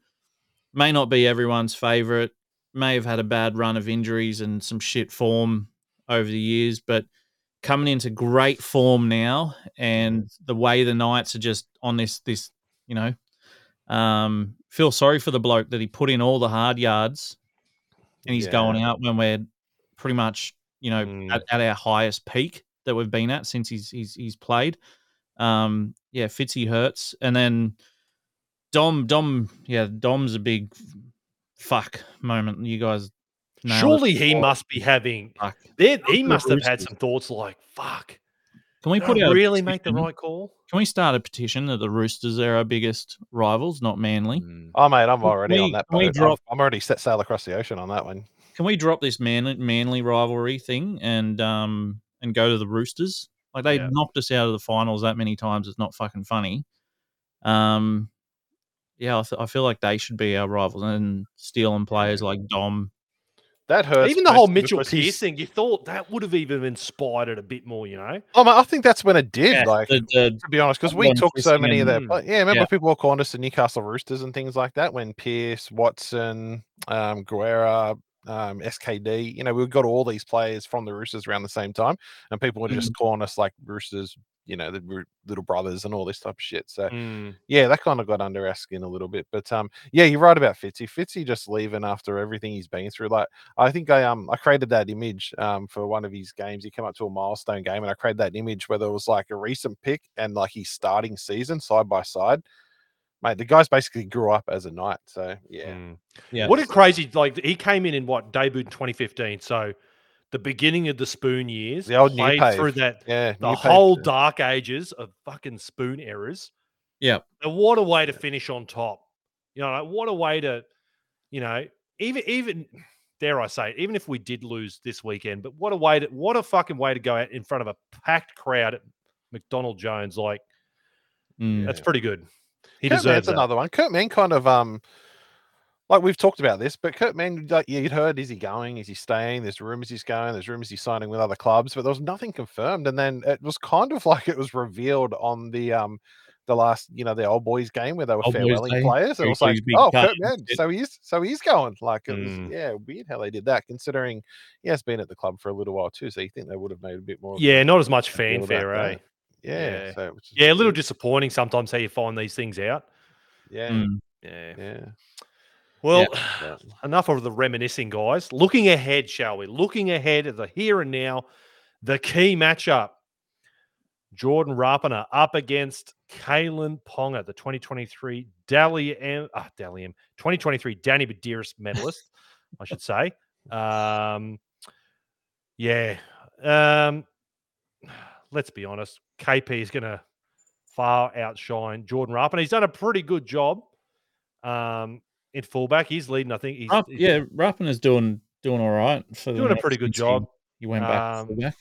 May not be everyone's favorite. May have had a bad run of injuries and some shit form over the years, but coming into great form now, and the way the Knights are just on this this you know, um, feel sorry for the bloke that he put in all the hard yards, and he's Yeah. going out when we're pretty much you know Mm. at, at our highest peak that we've been at since he's he's he's played. Um, yeah, Fitzy hurts, and then Dom Dom yeah Dom's a big fuck moment. You guys, Surely he before. must be having. Fuck. There, he must have had some thoughts like, "Fuck, Can we put out really make the right call?" Can we start a petition that the Roosters are our biggest rivals, not Manly? Mm. Oh mate, I'm Can already on that can we boat. drop- I'm, I'm already set sail across the ocean on that one. Can we drop this man Manly rivalry thing and um and go to the Roosters? Like they Yeah. knocked us out of the finals that many times. It's not fucking funny. Um, yeah, I, th- I feel like they should be our rivals and stealing players like Dom. That hurts. Even the whole Mitchell because he's- Pearce thing, you thought that would have even inspired it a bit more, you know? Oh, mate, I think that's when it did. Yeah, like the, the, to be honest, because we took so kissing many of their. and- Play- yeah, remember Yeah. people were calling us the Newcastle Roosters and things like that when Pearce, Watson, um, Guerra, um, SKD. You know, we got all these players from the Roosters around the same time, and people were Mm-hmm. just calling us like Roosters. You know, the little brothers and all this type of shit. So Mm. yeah, that kind of got under our skin a little bit. But um, yeah, you're right about Fitzy. Fitzy just leaving after everything he's been through. Like I think I um I created that image um for one of his games. He came up to a milestone game, and I created that image where there was like a recent pick and like his starting season side by side. Mate, the guys basically grew up as a knight. So yeah, Mm. yeah. What a crazy like he came in in what debuted in 2015, so the beginning of the Spoon years, The old new played pave. through that yeah, the new page whole to- dark ages of fucking Spoon errors. yeah, And what a way to finish on top. You know, like, what a way to, you know, even even dare I say, it, even if we did lose this weekend, but what a way to what a fucking way to go out in front of a packed crowd at McDonald Jones. Like mm, that's pretty good. He Kurt deserves Mann's that. another one. Kurt Mann kind of um like we've talked about this, but Kurt Mann, like you'd heard, is he going? Is he staying? There's rumors he's going. There's rumors he's signing with other clubs, but there was nothing confirmed. And then it was kind of like it was revealed on the um the last, you know, the old boys game where they were Old farewelling players. It was like, oh, cut Kurt Mann, so he's so he's going. Like it was, Mm. yeah, weird how they did that, considering he has been at the club for a little while too. So you think they would have made a bit more. Yeah, not as much fanfare, eh? That. yeah, yeah. So, which is Yeah, a little disappointing sometimes how you find these things out. yeah, mm. Yeah. yeah. Well, Yeah. enough of the reminiscing, guys. Looking ahead, shall we? Looking ahead at the here and now, the key matchup. Jordan Rapana up against Kalyn Ponga, the 2023 Dally M, ah, Dally M, 2023 Danny Buderus medalist, I should say. Um, yeah. Um, let's be honest. KP is going to far outshine Jordan Rapana. He's done a pretty good job um, in fullback. He's leading, I think. He's, Rupp- he's yeah, Rapana's doing doing all right for the doing a pretty good job. He went back Um, fullback.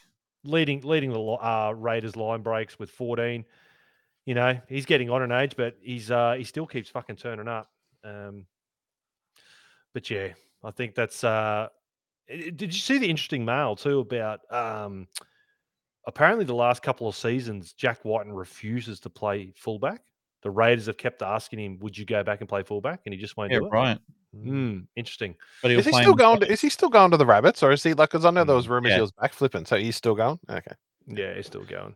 leading leading the uh, Raiders line breaks with 14. You know, he's getting on in age, but he's uh, he still keeps fucking turning up. Um, but yeah, I think that's. Uh, did you see the interesting mail too about? Um, apparently, the last couple of seasons, Jack Wighton refuses to play fullback. The Raiders have kept asking him, "Would you go back and play fullback?" And he just won't Yeah, do it. right. Hmm, interesting. But he Is he playing still going? To, is he still going to the Rabbits, or is he like? Because I know there Mm, was rumors yeah. he was back flipping, so he's still going. Okay. Yeah, he's still going.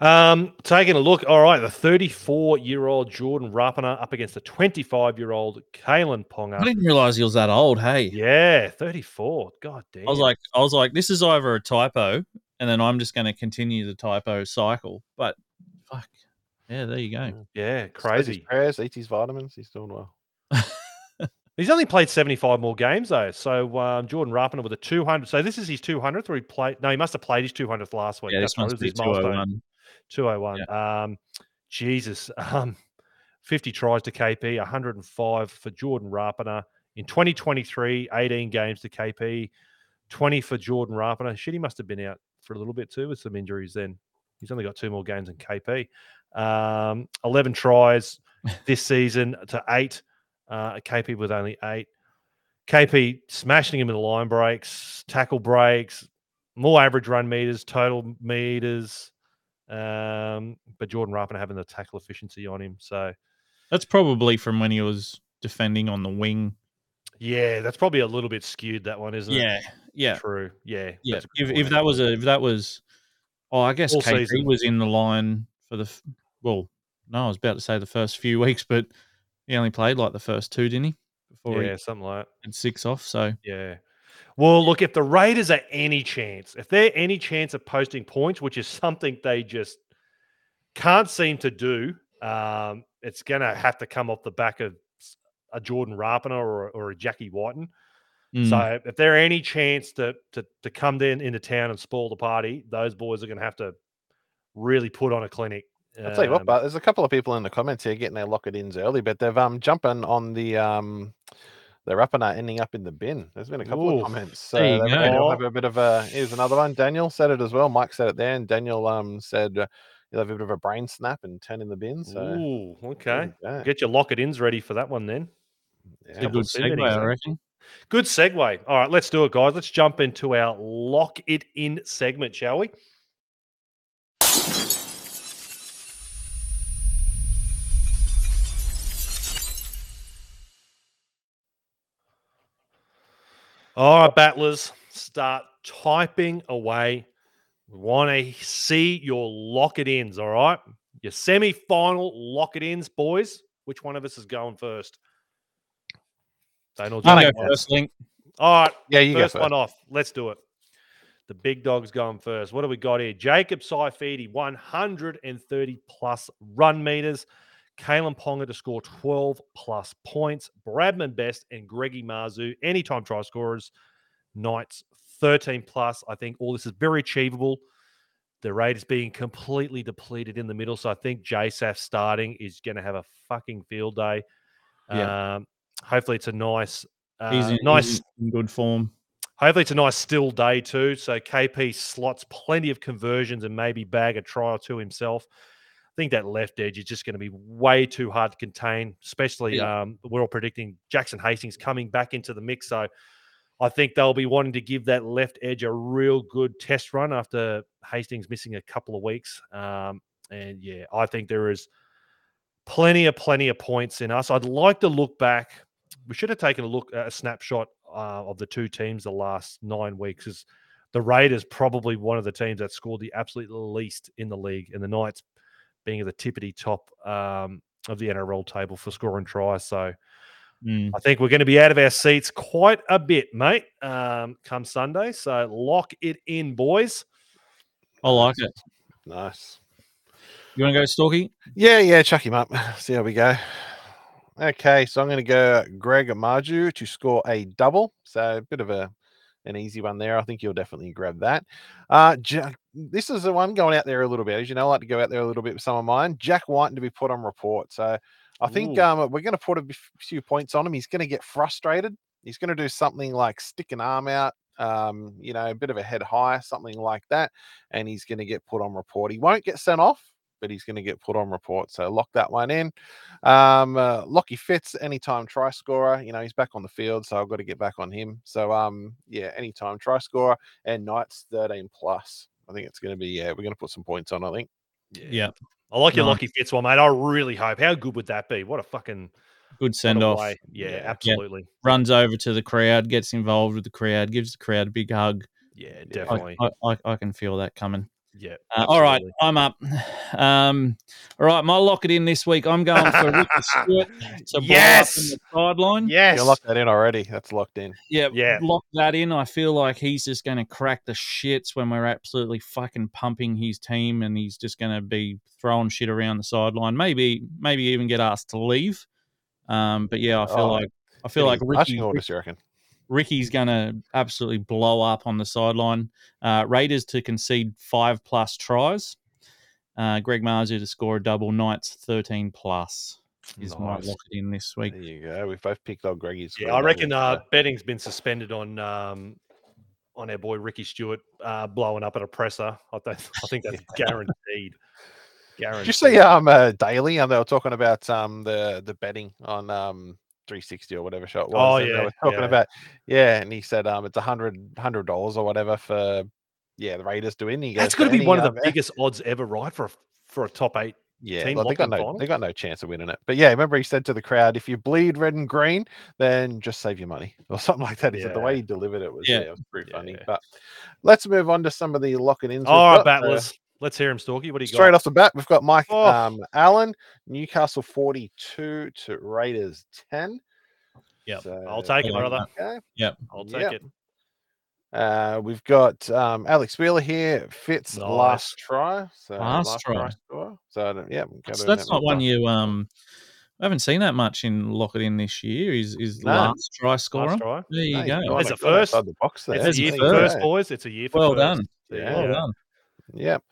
Um, taking a look. All right, the 34 year old Jordan Rapana up against the 25 year old Kalyn Ponga. I didn't realize he was that old. Hey, Yeah, 34. God damn. I was like, I was like, this is either a typo, and then I'm just going to continue the typo cycle. But fuck, yeah, there you go. yeah, Says his crazy. Prayers, eats his vitamins. He's doing well. He's only played 75 more games though. So um, Jordan Rapana with a 200. So this is his 200th, or he played? No, he must have played his 200th last week. Yeah, That's this right. must was be his milestone. 201. 201. Um, Jesus. Um, 50 tries to KP, 105 for Jordan Rapana. In 2023, 18 games to KP, 20 for Jordan Rapana. Shit, he must have been out for a little bit too with some injuries then. He's only got two more games than KP. Um, 11 tries this season to eight. Uh, KP with only eight. KP smashing him in the line breaks, tackle breaks, more average run meters, total meters. Um, but Jordan Rapana having the tackle efficiency on him. So That's probably from when he was defending on the wing. yeah, that's probably a little bit skewed. That one, isn't it? Yeah, yeah, True. Yeah. yeah. If, if that was a if that was, oh, I guess All KP season. was in the line for the well. No, I was about to say the first few weeks, but he only played like the first two, didn't he? Before yeah, he something like that. six off. So Yeah. Well, look, if the Raiders are any chance, if they're any chance of posting points, which is something they just can't seem to do, um, it's going to have to come off the back of a Jordan Rapana or, or a Jackie Wighton. Mm, So if there are any chance to, to to come then into town and spoil the party, those boys are going to have to really put on a clinic. I'll tell you what, Um, but there's a couple of people in the comments here getting their lock-it ins early, but they've um jumping on the um they're up and are ending up in the bin. There's been a couple Ooh, of comments. So you they go. reckon you'll have a bit of a here's another one. Daniel said it as well. Mike said it there, and Daniel um said uh, you'll have a bit of a brain snap and turn in the bin. So Ooh, okay. you. Get your lock it ins ready for that one then. Yeah, good segue, I reckon. Good segue. All right, let's do it, guys. Let's jump into our lock it in segment, shall we? All right, battlers, start typing away. We want to see your lock it ins, all right? Your semi final lock it ins, boys. Which one of us is going first? Don't I'll go first, Link. All right, Yeah, you first go one first. off. Let's do it. The big dog's going first. What do we got here? Jacob Saifiti, 130 plus run meters. Kalyn Ponga to score 12 plus points. Bradman Best and Greggy Marzhew, anytime try scorers. Knights, 13 plus. I think all this is very achievable. The rate is being completely depleted in the middle. So I think JSAF starting is going to have a fucking field day. Yeah. Um, hopefully it's a nice, uh, He's in, nice he's in good form. Hopefully, it's a nice still day too. So KP slots plenty of conversions and maybe bag a try or two himself. I think that left edge is just going to be way too hard to contain, especially Yeah. um, we're all predicting Jackson Hastings coming back into the mix. So I think they'll be wanting to give that left edge a real good test run after Hastings missing a couple of weeks. Um, and yeah, I think there is plenty of plenty of points in us. I'd like to look back. We should have taken a look at a snapshot uh, of the two teams the last nine weeks. Is the Raiders probably one of the teams that scored the absolute least in the league, and the Knights being at the tippity top um, of the NRL table for scoring tries. So Mm. I think we're going to be out of our seats quite a bit, mate, um, come Sunday. So lock it in, boys. I like it. Nice. You want to go, Stalky? Yeah, yeah, chuck him up. See how we go. Okay, so I'm going to go Greg Marzhew to score a double. So a bit of a an easy one there. I think you'll definitely grab that. Uh, Ja- this is the one going out there a little bit. As you know, I like to go out there a little bit with some of mine. Jack White to be put on report. So I think um, we're going to put a few points on him. He's going to get frustrated. He's going to do something like stick an arm out, um, you know, a bit of a head high, something like that, and he's going to get put on report. He won't get sent off, but he's going to get put on report. So lock that one in. Um, uh, Lockie Fitz, anytime try scorer. You know, he's back on the field, so I've got to get back on him. So um, yeah, anytime try scorer and Knights 13 plus. I think it's going to be yeah, we're going to put some points on. I think. Yeah. yeah. I like your Nice. Lockie Fitz one, mate. I really hope. How good would that be? What a fucking Good send off. way. Yeah, Yeah. absolutely. Runs over to the crowd, gets involved with the crowd, gives the crowd a big hug. Yeah, definitely. I, I, I can feel that coming. Yeah. Uh, all right. I'm up. Um, all right, my lock it in this week. I'm going for Ricky Stuart to blow up Yes! the sideline. Yes. You locked that in already. That's locked in. Yeah, Yeah. lock that in. I feel like he's just going to crack the shits when we're absolutely fucking pumping his team, and he's just going to be throwing shit around the sideline. Maybe, maybe even get asked to leave. Um, but yeah, I feel Oh, like I feel like Any Ricky, marching orders, you reckon? Ricky's going to absolutely blow up on the sideline. Uh, Raiders to concede five plus tries. Uh, Greg Marzhew to score a double. Knights thirteen plus is my Nice. lock in this week. There you go. We've both picked old Greggy's. Yeah, I reckon uh, betting's been suspended on um, on our boy Ricky Stuart uh, blowing up at a presser. I, th- I think that's guaranteed. Guaranteed. Did you see um uh, Daily? And they were talking about um the the betting on um 360 or whatever shot was. Oh, and they yeah, were talking yeah. about yeah, and he said um it's a hundred hundred dollars or whatever for yeah the Raiders to win. He That's goes, got to be one of the um, biggest odds ever, right? For a, for a top eight. Yeah, they got no they got no chance of winning it. But yeah, remember he said to the crowd, if you bleed red and green, then just save your money or something like that. He said the way he delivered it was Yeah. yeah, it was pretty funny. Yeah. But let's move on to some of the locking ins. All right, battlers. Let's hear him, Stalky. What do you got? Straight got? off the bat, we've got Mike Oh. um, Allen, Newcastle 42 to Raiders 10. Yeah, So, I'll take it, I brother. Okay. I'll take Yep. it. Uh, we've got um, Alex Wheeler here, Fitz Nice. last try. So Last try. score. So yeah, go That's, that's not one one. you um. I haven't seen that much in lock it in this year. Is is No. last try scorer? Last try. There you No, go. It's a first. the box there. It's There's a year for first. first, boys. It's a year for Well first. done. Yeah. Well done. Yep.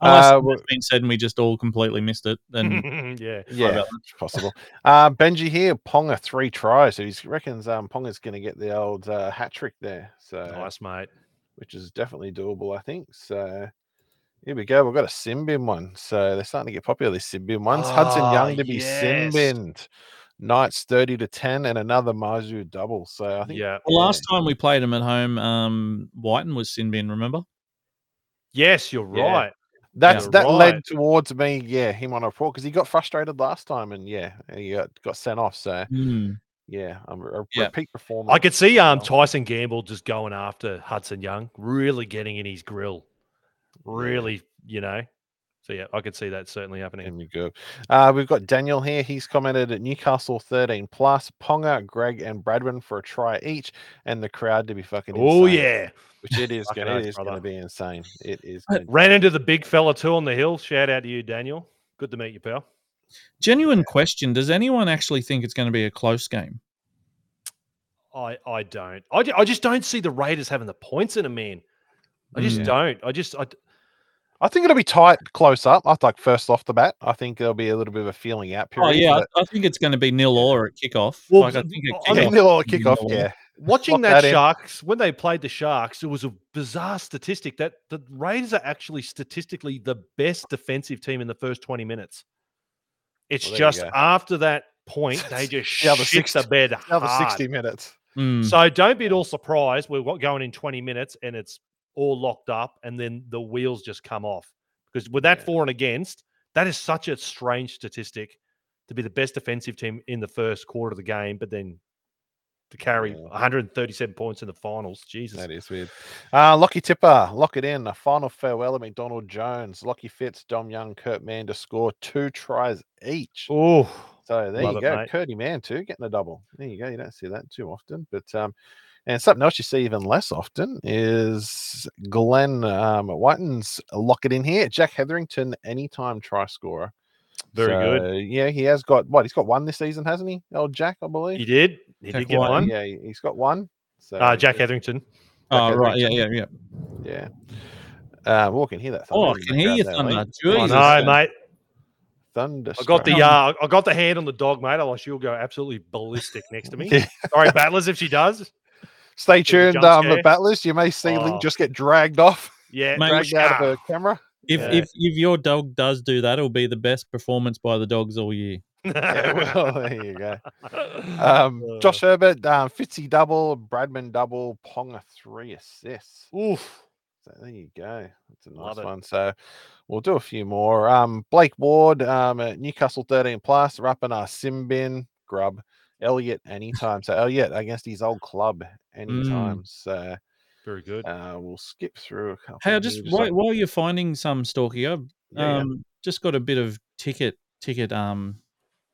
Unless Uh, it's been said and we just all completely missed it, then yeah. Yeah, it's possible. Uh, Benji here, Ponga three tries. So he reckons um, Ponga's going to get the old uh, hat trick there. So Nice, mate. which is definitely doable, I think. So here we go. We've got a sin bin one. So they're starting to get popular, these sin bin ones. Hudson Ah, Young to be yes. sin binned. Knights 30 to 10 and another Marzhew double. So I think Yeah. the last time we played him at home, um, Wighton was sin bin. Remember? Yes, you're Yeah. right. that's Yeah, that right. led towards me, yeah, him on a report because he got frustrated last time and yeah, he got, got sent off. So Hmm. yeah, I'm a Yeah. repeat performance. I could see um Tyson Gamble just going after Hudson Young, really getting in his grill. Really, you know. So yeah, I could see that certainly happening. There we go. Uh, we've got Daniel here. He's commented at Newcastle 13 plus, Ponga, Greg, and Bradman for a try each, and the crowd to be fucking. Oh insane, yeah. Which it is going. It is going to be insane. It is. Uh, gonna- Ran into the big fella too on the hill. Shout out to you, Daniel. Good to meet you, pal. Genuine question: Does anyone actually think it's going to be a close game? I I don't. I, I just don't see the Raiders having the points in a man. I just Mm. don't. I just I, I think it'll be tight, close up. I like first off the bat. I think there'll be a little bit of a feeling out period. Oh yeah, but- I, I think it's going to be nil or at kickoff. Well, like, I think at I I mean, think kickoff, they'll all it'll be kick off. nil or. Yeah, watching Lock that, that in. Sharks when they played the Sharks, it was a bizarre statistic that the Raiders are actually statistically the best defensive team in the first twenty minutes. It's Well, just after that point they just The other shit the 60 bed another hard. sixty minutes. Mm. So don't be at all surprised. We're going in 20 minutes and it's all locked up, and then the wheels just come off. Because with that Yeah. for and against, that is such a strange statistic to be the best defensive team in the first quarter of the game, but then to carry Yeah. 137 points in the finals. Jesus. That is weird. Uh, Lockie Tipper, lock it in. A final farewell of McDonald Jones. Lockie Fitz, Dom Young, Kurt Mann to score two tries each. Oh, So there you go. mate. Curdy Man too, getting a double. There you go. You don't see that too often. But um and something else you see even less often is Glenn um Whiten's lock it in here. Jack Hetherington, anytime try scorer. Very good. Yeah, he has got what? He's got one this season, hasn't he? Old Jack, I believe. He did. He Jack did get White. one. Yeah, he- he's got one. So Uh, Jack Etherington. Oh, Jack right. Yeah, yeah, yeah. Yeah. Uh, well, can hear that. Oh, I thunder in can hear you, Thunder. Lee. I Jesus. know, man. mate. Thunder. I got the uh, I got the hand on the dog, mate. Otherwise, she'll go absolutely ballistic next to me. Yeah. Sorry, battlers, if she does. Stay Bit of a tuned, jump um, scare. battlers. You may see Oh. Link just get dragged off, Yeah, Mate, dragged out of her camera. If, Yeah. if if your dog does do that, it'll be the best performance by the dogs all year. Yeah, well, there you go. Um, Josh Herbert, um, Fitzy double, Bradman double, Ponga three assists. Oof. So there you go. That's a nice Love it. one. So we'll do a few more. Um, Blake Ward, um, at Newcastle 13 plus, Rapana sin bin, Grub, Elliott anytime. So Elliott against his old club anytime. So Very good. uh, we'll skip through a couple. Hey, just while, while you're finding some Stalky, I've Yeah, yeah. um, just got a bit of ticket ticket um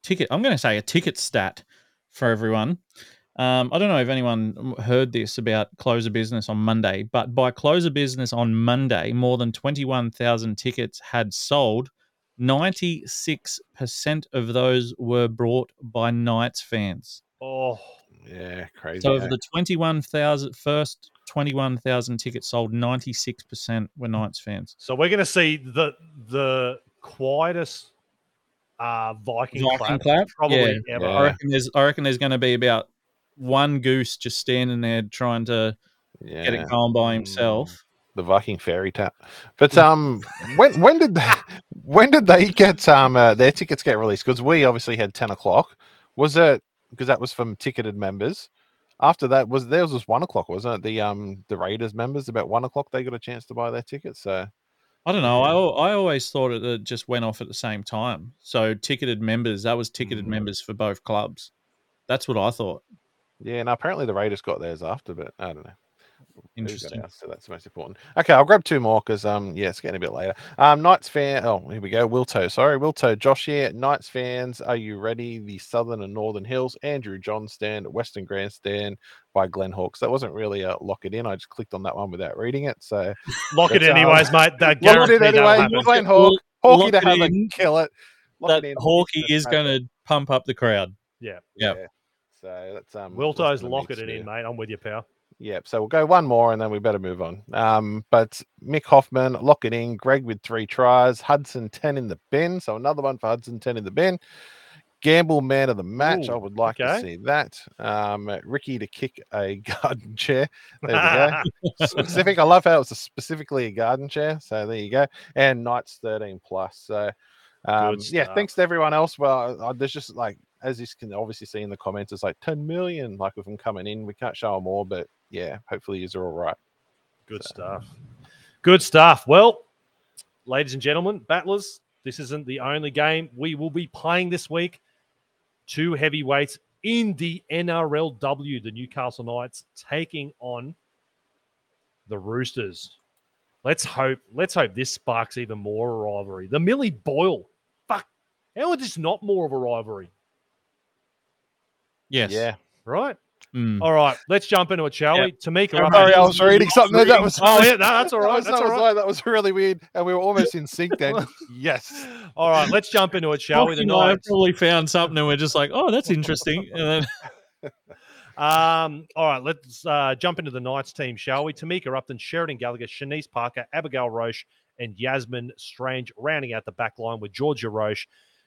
ticket. I'm going to say a ticket stat for everyone. Um, I don't know if anyone heard this about close of business on Monday, but by close of business on Monday, more than 21,000 tickets had sold. 96% of those were brought by Knights fans. Oh, yeah, crazy. So eh? of the 21,000 first 21,000 tickets sold, 96% were Knights fans. so we're going to see the the quietest uh, Viking, Viking clap, clap? probably Yeah. ever. I reckon there's I reckon there's going to be about one goose just standing there trying to yeah. get it going by himself. the Viking fairy tap. But um, when when did they, when did they get um uh, their tickets get released? Because we obviously had ten o'clock. Was it because that was from ticketed members? After that, was there was just one o'clock, wasn't it? The um the Raiders members about one o'clock they got a chance to buy their tickets. So I don't know. I, I always thought it uh, just went off at the same time. So ticketed members, that was ticketed Mm. members for both clubs. That's what I thought. yeah, and apparently the Raiders got theirs after, but I don't know. Who got Interesting. So that's the most important. Okay, I'll grab two more because um yeah, it's getting a bit later. Um Knights fan oh here we go. Wilto, sorry, Wilto, Josh here. Knights fans, are you ready? The Southern and Northern Hills, Andrew Johns stand, Western Grandstand by Glenn Hawks. That wasn't really a lock it in. I just clicked on that one without reading it. So Lock it That's, um, anyways, mate. That lock it in guarantee that'll anyway. happen. Glenn Hawk, Hawkey lock to it have a kill it. Lock That it in. Hawkey is about going it. to pump up the crowd. Yeah. Yeah. So that's um Wilto's that's lock it in, mate. I'm with you, pal. Yep. So we'll go one more and then we better move on. Um, but Mick Hoffman, lock it in. Greg with three tries. Hudson 10 in the bin. So another one for Hudson 10 in the bin. Gamble man of the match. I would like okay. to see that. Um, Ricky to kick a garden chair. There we go. Specific. I love how it was specifically a garden chair. So there you go. And Knights 13 plus. So um, yeah, thanks to everyone else. Well, uh, there's just like, as you can obviously see in the comments, it's like 10 million, like with them coming in. We can't show them all, but yeah, hopefully you're all right. Good stuff. Good stuff. Well, ladies and gentlemen, battlers, this isn't the only game we will be playing this week. Two heavyweights in the NRLW, the Newcastle Knights taking on the Roosters. Let's hope. Let's hope this sparks even more rivalry. The Millie Boyle. Fuck. How is this not more of a rivalry? Yes. Yeah. Right. Mm. All right. Let's jump into it, shall Yeah. we? Tamika. Yeah, up Sorry, I was reading something there that was. Oh yeah, no, that's all that was- That's that all was like- that was really weird, and we were almost in sync then. yes. All right, let's jump into it, shall we? The Hawkey and I Knights. probably found something and we're just like, oh, that's interesting. And then Um, all right, let's uh, jump into the Knights team, shall we? Tamika Upton, Sheridan Gallagher, Shanice Parker, Abigail Roche, and Yasmin Strange rounding out the back line with Georgia Roche,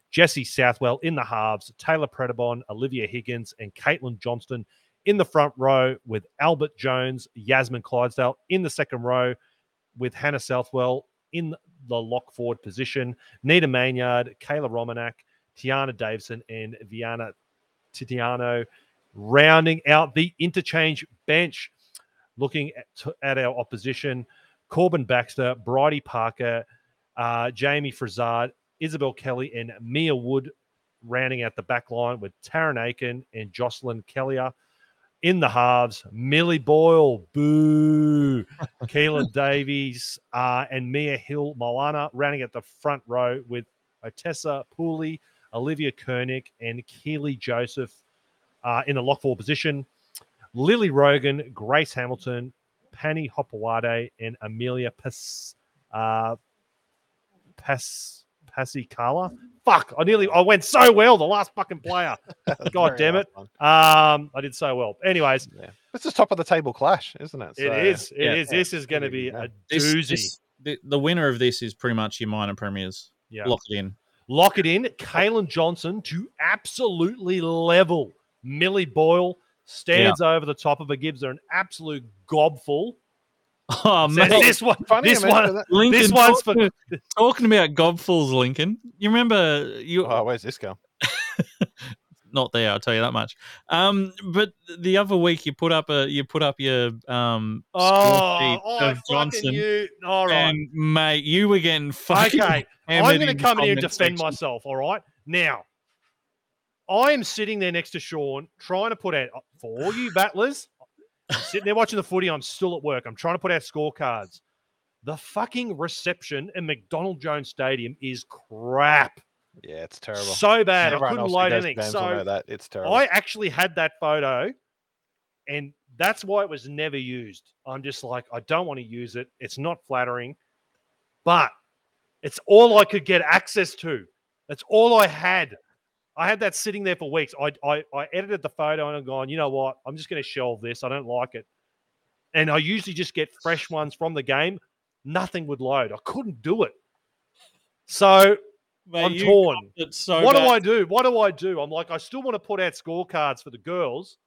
Jesse Southwell in the halves, Taylor Predabon, Olivia Higgins, and Caitlin Johnston in the front row with Albert Jones, Yasmin Clydesdale in the second row with Hannah Southwell in the lock forward position, Nita Maynard, Kayla Romaniuk, Tiana Davison, and Viana Titiano rounding out the interchange bench. Looking at, at our opposition, Corbin Baxter, Bridie Parker, uh, Jamie Frazard, Isabel Kelly, and Mia Wood rounding out the back line with Tarryn Aiken and Jocelyn Kelleher. In the halves, Millie Boyle, boo, Keelan Davies, uh, and Mia Hill Moana rounding at the front row with Otessa Pooley, Olivia Koenig, and Keely Joseph uh, in the lock four position. Lily Rogan, Grace Hamilton, Pani Hopawade, and Amelia Pas, uh, Pas, Pasikala. Fuck, I nearly I went so well. The last fucking player. God damn it. Um, I did so well. Anyways, Yeah. This is top of the table clash, isn't it? it is. It is. yeah, This is going to be a doozy. this- the, the winner of this is pretty much your minor premiers. yeah. Lock it in. Lock it in. Kalen Johnson to absolutely level. Millie Boyle stands over the top of her, gives her an absolute gobful. Oh Says, man, this one, Funny this one, that. Lincoln. this one's for talking, talking about gobfuls, Lincoln. You remember you? Oh, where's this go? Not there, I'll tell you that much. Um, but the other week you put up a you put up your um score oh, sheet oh of fucking Johnson, you. All right. and mate, you were getting fucking. Okay. I'm going to come in here and defend section. myself. All right. Now, I am sitting there next to Sean, trying to put out for all you battlers. I'm sitting there watching the footy. I'm still at work. I'm trying to put out scorecards. The fucking reception in McDonald Jones Stadium is crap. Yeah, it's terrible. So bad. I couldn't load anything. games will know So that it's terrible. I actually had that photo, and that's why it was never used. I'm just like, I don't want to use it. It's not flattering, but it's all I could get access to. That's all I had. I had that sitting there for weeks. I I, I edited the photo and I'm going, you know what? I'm just going to shelve this. I don't like it. And I usually just get fresh ones from the game. Nothing would load. I couldn't do it. So Mate, I'm torn. so what do. I do? What do I do? I'm like, I still want to put out scorecards for the girls.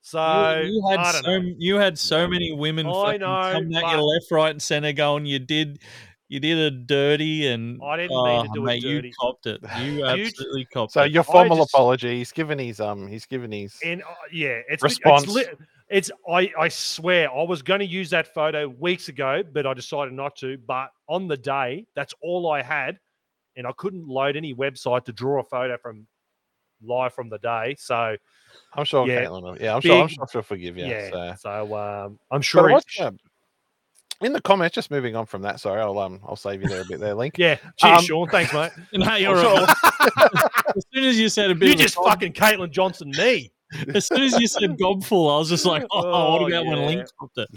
So you, you had I don't so know. you had so many women I know, coming at but- you left, right, and center, going, "You did, you did a dirty," and I didn't mean to oh, do it mate, dirty. You copped it. You You- absolutely copped so it. So your formal just- apology. He's given his um. He's given his. And uh, yeah, it's Response. It's, li- it's I I swear I was going to use that photo weeks ago, but I decided not to. But on the day, that's all I had, and I couldn't load any website to draw a photo from live from the day. So I'm sure yeah, Caitlin. Will, yeah, I'm sure. I'm sure she'll forgive you. yeah, So. so um, I'm But sure. what's, uh, in the comments, just moving on from that. Sorry, I'll um. I'll save you there a bit there, Link. yeah, cheers, um, Sean. Thanks, mate. no, you're I'm right. as soon as you said a bit, You just gob- fucking Caitlin Johnson me. as soon as you said gobful, I was just like, "Oh, Oh, what about when. Link copped it?"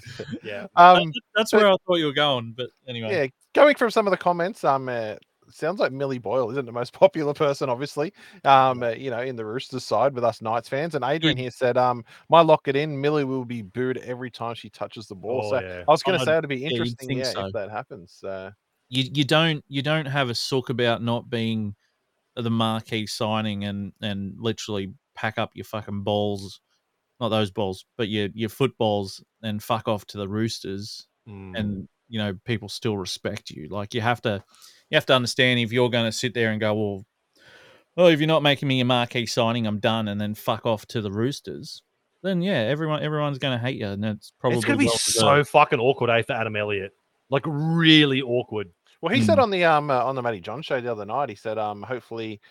Yeah. Um. That's But- where I thought you were going, but anyway. Yeah. Going from some of the comments, um. Uh, sounds like Millie Boyle isn't the most popular person, obviously. Um. uh, you know, in the Roosters side with us Knights fans, and Adrian here said, um, my lock it in. Millie will be booed every time she touches the ball. Oh, so yeah. I was going to say it'd be interesting, think yeah, so. if that happens. Uh, you you don't you don't have a sook about not being the marquee signing and and literally pack up your fucking balls, not those balls, but your your footballs and fuck off to the Roosters, Mm. and you know people still respect you. Like you have to you have to understand if you're going to sit there and go, well, well, if you're not making me a marquee signing, I'm done, and then fuck off to the Roosters. Then yeah, everyone everyone's going to hate you, and it's probably it's going to be so fucking awkward, eh, for Adam Elliott. Like really awkward. Well, he said Mm. on the um uh, on the Matty Johns show the other night, he said um hopefully,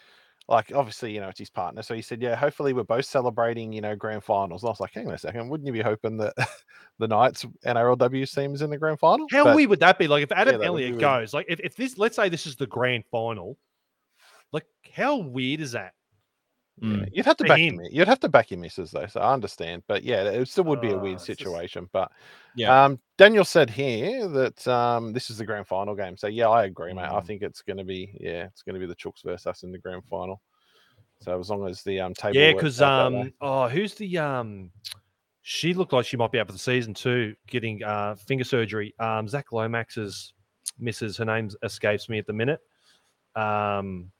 like obviously you know it's his partner, so he said yeah hopefully we're both celebrating you know grand finals. And I was like, hang on a second, wouldn't you be hoping that the Knights NRLW team is in the grand final? How But- weird would that be? Like if Adam be Elliott goes, like if, if this, let's say this is the grand final, like how weird is that? Mm. You'd have to back him. You'd have to back your misses though, so I understand. But yeah, it still would be a weird just- situation. But Yeah. um, Daniel said here that um, this is the grand final game. So yeah, I agree, mate. I Mm. think it's going to be yeah, it's going to be the Chooks versus us in the grand final. So as long as the um table Yeah, because out that way. um, oh, who's the um? She looked like she might be out for the season too, getting uh finger surgery. Um, Zac Lomax's misses her name escapes me at the minute. Um,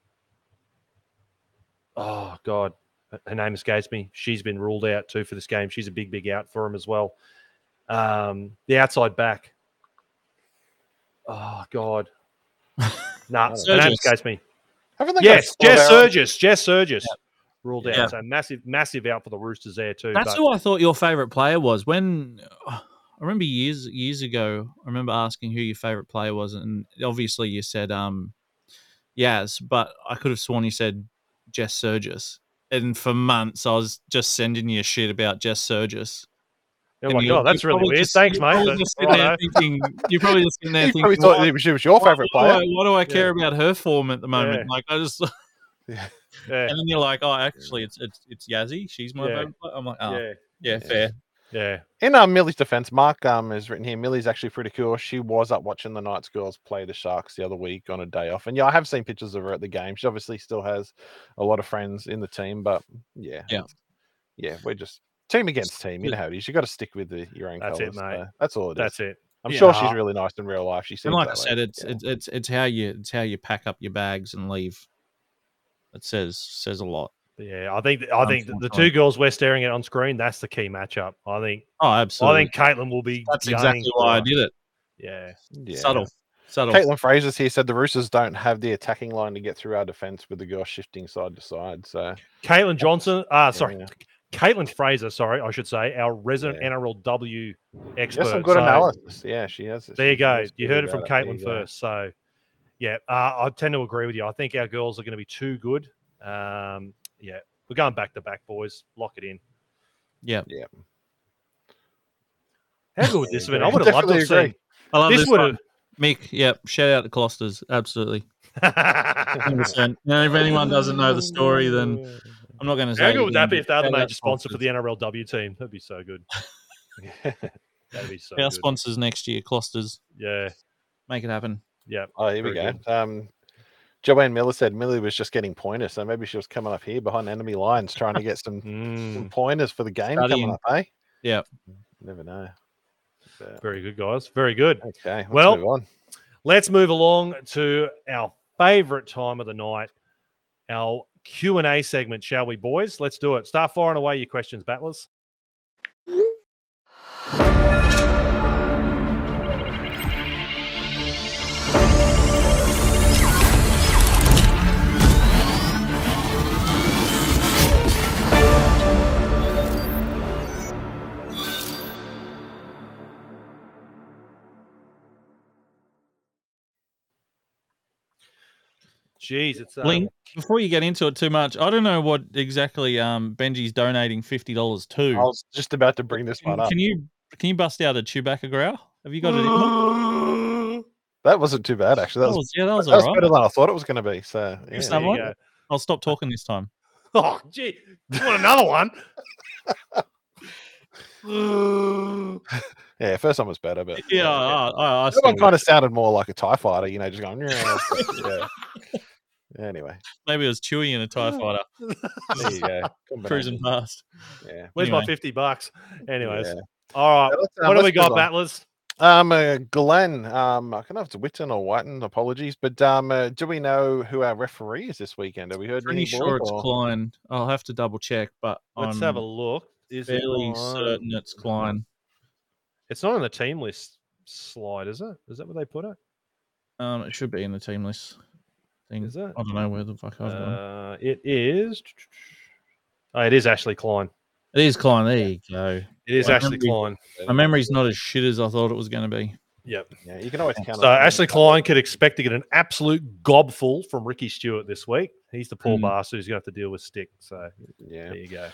oh god, her- her name escapes me. She's been ruled out too for this game. She's a big, big out for him as well. Um, the outside back. Oh god, nah, her name escapes me. Haven't they got Yes, Jess Cordero- Sergis. Jess Sergis ruled out. Yeah. So massive, massive out for the Roosters there too. That's but- who I thought your favorite player was. When I remember years years ago, I remember asking who your favorite player was, and obviously you said um, Yaz, but I could have sworn you said Jess Sergis. And for months, I was just sending you shit about Jess Sergis. oh my god, that's really weird. just- Thanks, you mate. probably just sitting there thinking, you're probably just sitting there You thinking, probably thought why, it was- she was your favorite why do I- player. why do I care Yeah. about her form at the moment? Yeah. Like I just Yeah, And then you're like, oh, actually, it's it's it's Yazzie. She's my Yeah. favorite. player." I'm like, oh, yeah, yeah, fair. Yeah. In um, Millie's defense, Mark um has written here. Millie's actually pretty cool. She was up watching the Knights girls play the Sharks the other week on a day off, and yeah, I have seen pictures of her at the game. She obviously still has a lot of friends in the team, but yeah, Yeah. yeah, we're just team against team. You know how it is. You got to stick with the, your own That's it, colours. mate. so that's all it is. That's it. I'm Yeah. sure she's really nice in real life. She seems And like I that way. said, it's Yeah. it's it's it's how you it's how you pack up your bags and leave. It says says a lot. Yeah, I think I think the two girls we're staring at on screen. That's the key matchup. I think. Oh, absolutely. I think Caitlin will be. that's exactly why I did it. Yeah, yeah. Subtle, subtle. Caitlin Fraser's here said the Roosters don't have the attacking line to get through our defense with the girls shifting side to side. So Caitlin Johnson. Ah, sorry, yeah. Caitlin Fraser. Sorry, I should say our resident Yeah. NRLW expert. Yes, some good So, analysis. Yeah, she has. There you go. You heard it from Caitlin you go. first. So, yeah, uh, I tend to agree with you. I think our girls are going to be too good. Um, yeah, we're going back to back, boys. Lock it in. Yeah, Yeah. How good would this have been? I would have loved to have Definitely. I love This this, would one. Mick. Yep. Shout out to Closters. Absolutely. 100%. Now, if anyone doesn't know the story, then I'm not going to say. How it good would that be if they're the major sponsor for the NRLW team? That'd be so good. That'd be so Our good. sponsors next year, Closters. Yeah, Make it happen. yeah. Oh, here we Very go. Um, Joanne Miller said Millie was just getting pointers, so maybe she was coming up here behind enemy lines trying to get some, some Mm, pointers for the game coming up. Eh? Yep. Never know. But, very good, guys. Very good. okay. Let's Well, move on. Let's move along to our favorite time of the night, our Q and A segment, shall we, boys? Let's do it. Start firing away your questions, battlers. Jeez, it's uh, Link, before you get into it too much, I don't know what exactly um, Benji's donating fifty dollars to. I was just about to bring this Can, one up. can you can you bust out a Chewbacca growl? Have you got it? That wasn't too bad, actually. That That was, was, yeah, that was that was all better than I thought it was going to be. So, yeah. us you one? I'll stop talking this time. Oh, gee, you want another one? yeah, first one was better, but Yeah, I, I, I that one kind of sounded more like a Tie Fighter, you know, just going. "Yeah." yeah. Anyway, maybe it was Chewy in a Tie Fighter there you go. cruising past. Yeah. Where's my fifty bucks? Anyways, Yeah. all right. Yeah, um, What do we got, move on. battlers? Um, uh, Glenn, um, I don't know if it's Witten or Whiten, apologies, but um, uh, do we know who our referee is this weekend? Have we heard Pretty any sure boys, it's or- Klein. I'll have to double check, but Let's I'm have a look. Is fairly on- certain it's Klein. It's not on the team list slide, is it? Is that where they put it? Um, it should be in the team list thing. Is it? I don't know where the fuck I've gone. Uh, it is. Oh, it is Ashley Klein. It is Klein. There you go. It is I Ashley remember- Klein. My memory's not as shit as I thought it was going to be. Yep. Yeah, you can always count. So on him. Ashley Klein could expect to get an absolute gobful from Ricky Stuart this week. He's the poor Hmm. bastard who's going to have to deal with stick. So Yeah. there you go.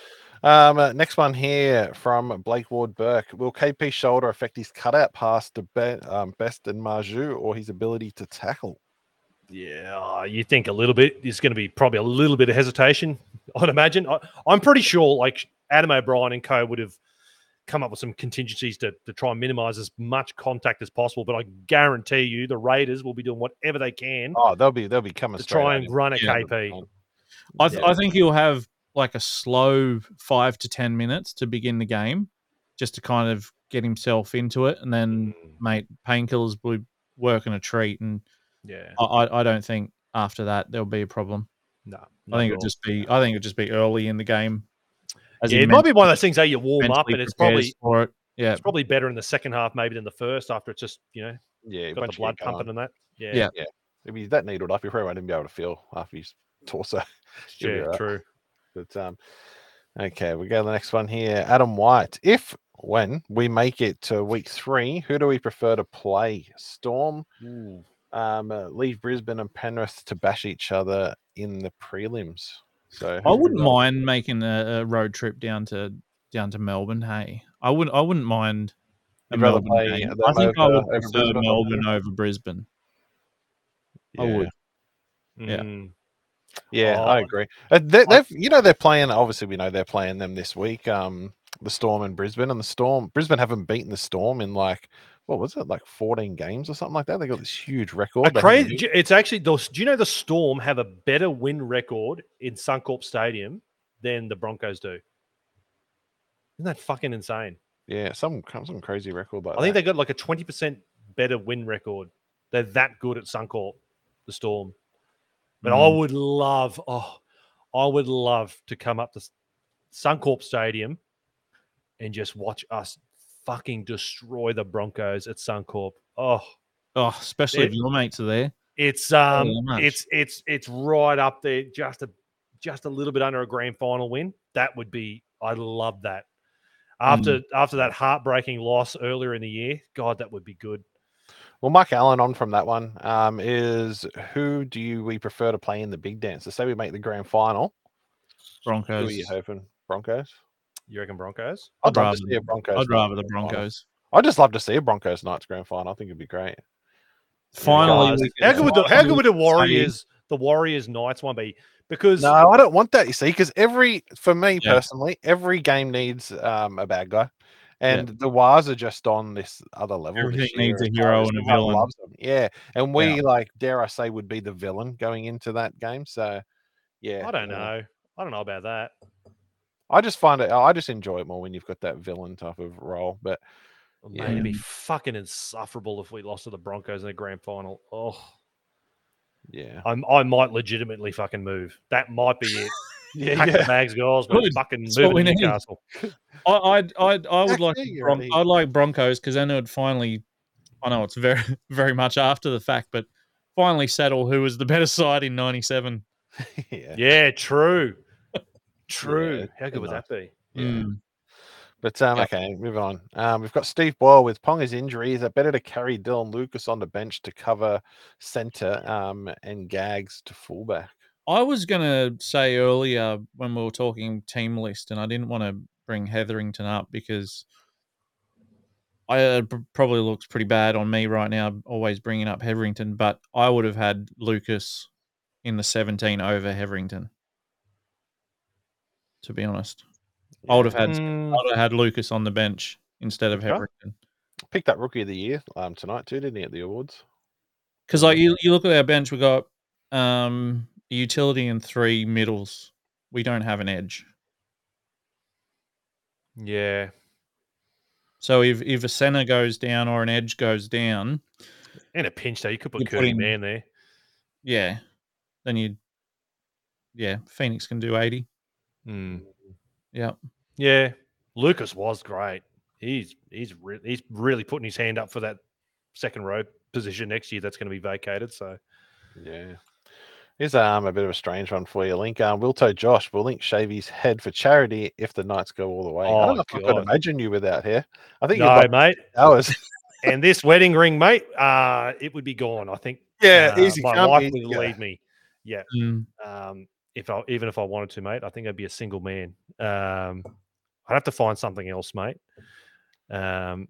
Um, uh, next one here from Blake Ward Burke. Will KP shoulder affect his cutout pass to be, um, Best and Marzhew or his ability to tackle? Yeah, uh, you think a little bit. There's going to be probably a little bit of hesitation, I'd imagine. I, I'm pretty sure like Adam O'Brien and co would have come up with some contingencies to, to try and minimize as much contact as possible. But I guarantee you the Raiders will be doing whatever they can Oh, they'll be they'll be coming to try and run a Yeah. KP. I, th- Yeah. I think he'll have like a slow five to 10 minutes to begin the game just to kind of get himself into it. And then, Mm, mate, painkillers will be working a treat. And Yeah, I, I, I don't think after that there'll be a problem. no. I think it'll just be, I think it'll just be early in the game. as Yeah, it might be one of those things that you warm up, and it's probably for it. Yeah. it's probably better in the second half maybe than the first after it's just you know Yeah, got the blood pumping and that. Yeah, Yeah. If he's that needled up, you probably won't even be able to feel after his torso. You'll yeah, alright. true. But um, okay, we go to the next one here. Adam White. If when we make it to week three, who do we prefer to play? Storm, um, uh, leave Brisbane and Penrith to bash each other in the prelims. So I wouldn't would- mind making a, a road trip down to down to Melbourne. Hey, I wouldn't. I wouldn't mind. A rather Melbourne play game. I think I over- would prefer Melbourne over Brisbane. I would. Yeah. Yeah. Mm. I Oh. agree. Uh, they, they've, you know, they're playing. Obviously, we know they're playing them this week. Um, the Storm in Brisbane, and the Storm, Brisbane haven't beaten the Storm in like what was it, like fourteen games or something like that. They got this huge record. A they haven't crazy. It's actually. Do you know the Storm have a better win record in Suncorp Stadium than the Broncos do? Isn't that fucking insane? Yeah, some some crazy record like I think that. they got like a twenty percent better win record. They're that good at Suncorp, the Storm. But I Mm. would love, oh, I would love to come up to Suncorp Stadium and just watch us fucking destroy the Broncos at Suncorp. Oh, Oh, especially if your mates are there. it's um, it's it's it's right up there, just a just a little bit under a grand final win. That would be, I love that. After after that heartbreaking loss earlier in the year, God, that would be good. Well, Mike Allen on from that one um, is who do you we prefer to play in the big dance? So say we make the grand final. Broncos. Who are you hoping? Broncos. You reckon Broncos? I'd, I'd rather- see a Broncos. I'd rather the grand final. Broncos. I'd just love to see a Broncos Knights grand final. I think it'd be great. Finally, Guys, how good would the how good would the Warriors the Warriors Knights one be? Because No, I don't want that. You see, because every for me Yeah. personally, every game needs um, a bad guy, Yeah. and the Wars are just on this other level. this Everything year needs a hero and a villain. loves them. Yeah, and we Yeah. like dare I say would be the villain going into that game. So, yeah, I don't uh, know. I don't know about that. I just find it. I just enjoy it more when you've got that villain type of role. But Man, it'd be fucking insufferable if we lost to the Broncos in the grand final. Oh, yeah, I'm, I might legitimately fucking move. That might be it. Yeah, Pack the bags, guys. We're Good. fucking That's what moving we need. Newcastle. I, I'd, I'd, I would like yeah, the you're Bron- I'd like Broncos because then it would finally. I know it's very, very much after the fact, but finally settle who was the better side in '97. yeah. Yeah, true. True. Yeah, How good would that be? Yeah. Mm. But um, Yep. okay, moving on. Um, we've got Steve Boyle with Ponga's injury. Is it better to carry Dylan Lucas on the bench to cover centre um, and Gags to fullback? I was going to say earlier when we were talking team list, and I didn't want to bring Hetherington up because I uh, pr- probably looks pretty bad on me right now, always bringing up Hetherington. But I would have had Lucas in the 17 over Hetherington. To be honest, I would have had Mm, I would have had Lucas on the bench instead of. Hetherington. Picked up Rookie of the Year um, tonight too, didn't he, at the awards? Because like you, you look at our bench, we got um, a utility and three middles. We don't have an edge. yeah. So if if a center goes down or an edge goes down, In a pinch, though, you could put You put in- Man there. yeah, then you, yeah, Phoenix can do eighty. Mm. Yeah, Yeah. Lucas was great. He's he's re- he's really putting his hand up for that second row position next year. That's going to be vacated. So Yeah. Here's um, a bit of a strange one for you, Link. Um, Wilto Josh will Link shave his head for charity if the Knights go all the way. I Oh, don't know if I could imagine you without hair. I think no, you'd mate. hours. And this wedding ring, mate, uh, it would be gone. I think. yeah, uh, easy. My come, wife would go. leave me. Yeah. Mm, Um, if I even if I wanted to, mate, I think I'd be a single man. Um, I'd have to find something else, mate, um,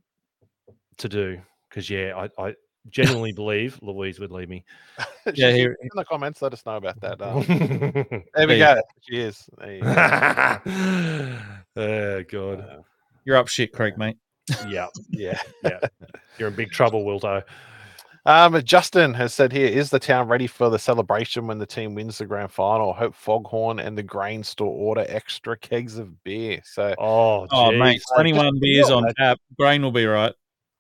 to do because yeah, I, I genuinely believe Louise would leave me. Yeah, She- here- in the comments, let us know about that. Um, oh there we go. Cheers. There you go. god, Uh, you're up shit creek, mate. yeah, yeah. yeah. you're in big trouble, Wilto. Um, Justin has said here: Is the town ready for the celebration when the team wins the grand final? Hope Foghorn and the grain store order extra kegs of beer. So, Oh, Oh, mate, jeez. like, 21 beers on tap. Grain will be right.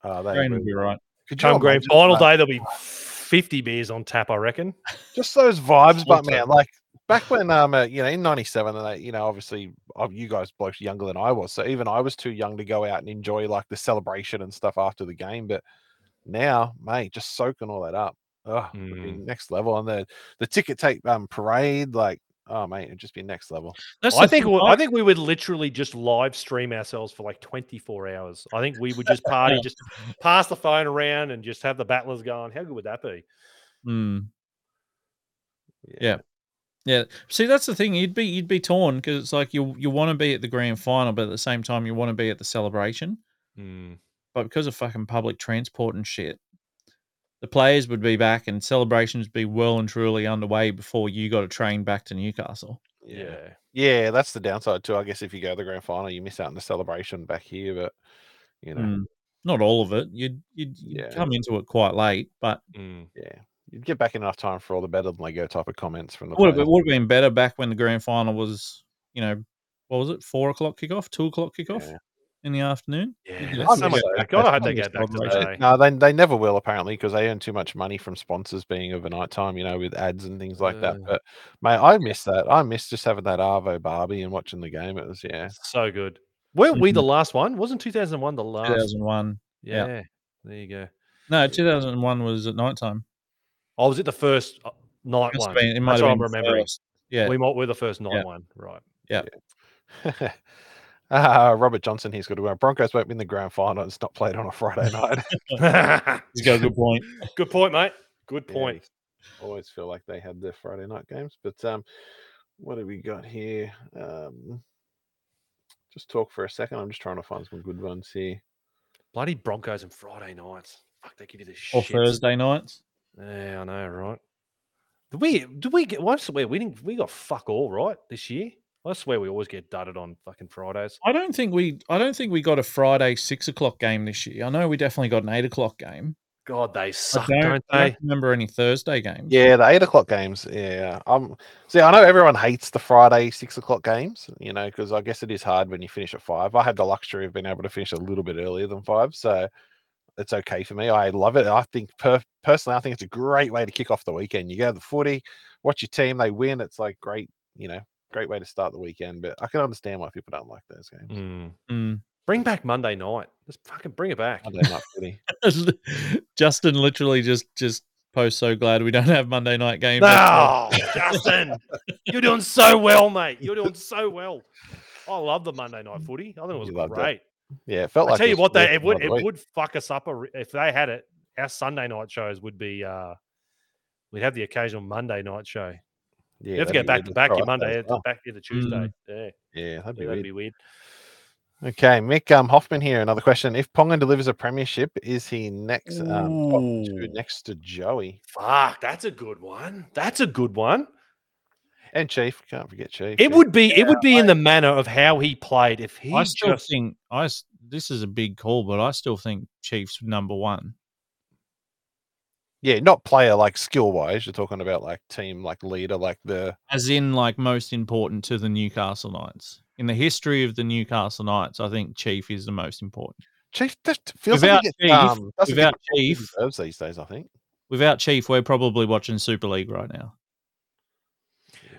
uh, Grain will be right. Could you Come grand final day, there'll be fifty beers on tap. I reckon. just those vibes, but man, like back when um, uh, you know, in '97, and they, you know, obviously, uh, you guys blokes younger than I was, so even I was too young to go out and enjoy like the celebration and stuff after the game. But now, mate, just soaking all that up, oh, Mm. next level, and the the ticket tape um parade, like, oh mate, it'd just be next level. That's I think we- I think we would literally just live stream ourselves for like 24 hours. I think we would just party, just pass the phone around and just have the battlers going. How good would that be? Mm. Yeah. Yeah. See, that's the thing. You'd be you'd be torn because it's like you you want to be at the grand final, but at the same time you want to be at the celebration. But because of fucking public transport and shit, the players would be back and celebrations would be well and truly underway before you got to train back to Newcastle. Yeah. Yeah, that's the downside too. I guess if you go to the grand final, you miss out on the celebration back here. But you know, Mm. Not all of it. You'd you'd, you'd Yeah. come into it quite late, but Mm. yeah, you'd get back enough time for all the better than Lego type of comments from the. it would have, players. it would have been better back when the grand final was, you know, what was it, four o'clock kickoff, two o'clock kickoff Yeah. In the afternoon. Yeah, Yeah, that's so much so- God, I hope that's they get back to that. eh? No, they they never will apparently because they earn too much money from sponsors being overnight time, you know, with ads and things like that. Uh. But mate, I miss that. I miss just having that Arvo Barbie and watching the game. It was yeah. So good. Weren't we the Mhm. last one? Wasn't 2001 the last? 2001. Yeah. yeah. There you go. No, 2001 was at night time. Oh, was it the first uh, night Must one? have been- it might That's have what I'm been the remembering. first. Yeah. We might we're the first night Yeah. one. Right. uh, Robert Johnson, he's got to go. Broncos won't win the grand final. It's not played on a Friday night. He's got a good point. Good point, mate. Good Yeah, point. always feel like they had their Friday night games. But um, what have we got here? Um, just talk for a second. I'm just trying to find some good ones here. Bloody Broncos and Friday nights. Fuck, they give you this Or shit. Or Thursday nights. Yeah, I know, right? Did we? Did we get? Well, I swear we didn't. We got fuck all right this year. I swear we always get dudded on fucking Fridays. I don't think we I don't think we got a Friday six o'clock game this year. I know we definitely got an eight o'clock game. God, they I suck, don't, don't I they? don't remember any Thursday games. Yeah, the eight o'clock games. Yeah, um, see, I know everyone hates the Friday six o'clock games, you know, because I guess it is hard when you finish at five. I have the luxury of being able to finish a little bit earlier than five, so it's okay for me. I love it. I think per- personally, I think it's a great way to kick off the weekend. You go to the footy, watch your team, they win. It's like great, you know, great way to start the weekend. But I can understand why people don't like those games. Mm. Mm. Bring back Monday night. Just fucking bring it back. Monday night footy. Justin literally just just post so glad we don't have Monday night games. No, Justin, you're doing so well, mate. You're doing so well. I love the Monday night footy. I think it was You loved it. great. Yeah, it felt I like tell you what, they it would it week. would fuck us up a if they had it. Our Sunday night shows would be. uh We'd have the occasional Monday night show. Yeah, you have to that'd get back to to back throw your Monday well. back to the Tuesday. Yeah, Yeah, that'd be yeah, that'd weird. be weird. Okay, Mick um, Hoffman here. Another question: If Ponga delivers a premiership, is he next um, top two Ooh. next to Joey Fuck, that's a good one. That's a good one. and Chief? Can't forget Chief. It would be it would be in the manner of how he played. If he I still just think I s- this is a big call, but I still think Chiefs number one. Yeah, not player like skill wise. You're talking about like team, like leader, like the As in like most important to the Newcastle Knights. In the history of the Newcastle Knights, I think Chief is the most important. Chief. Just feels Without like he Chief- um, doesn't without the credit he Chief- these days. I think. Without Chief, we're probably watching Super League right now.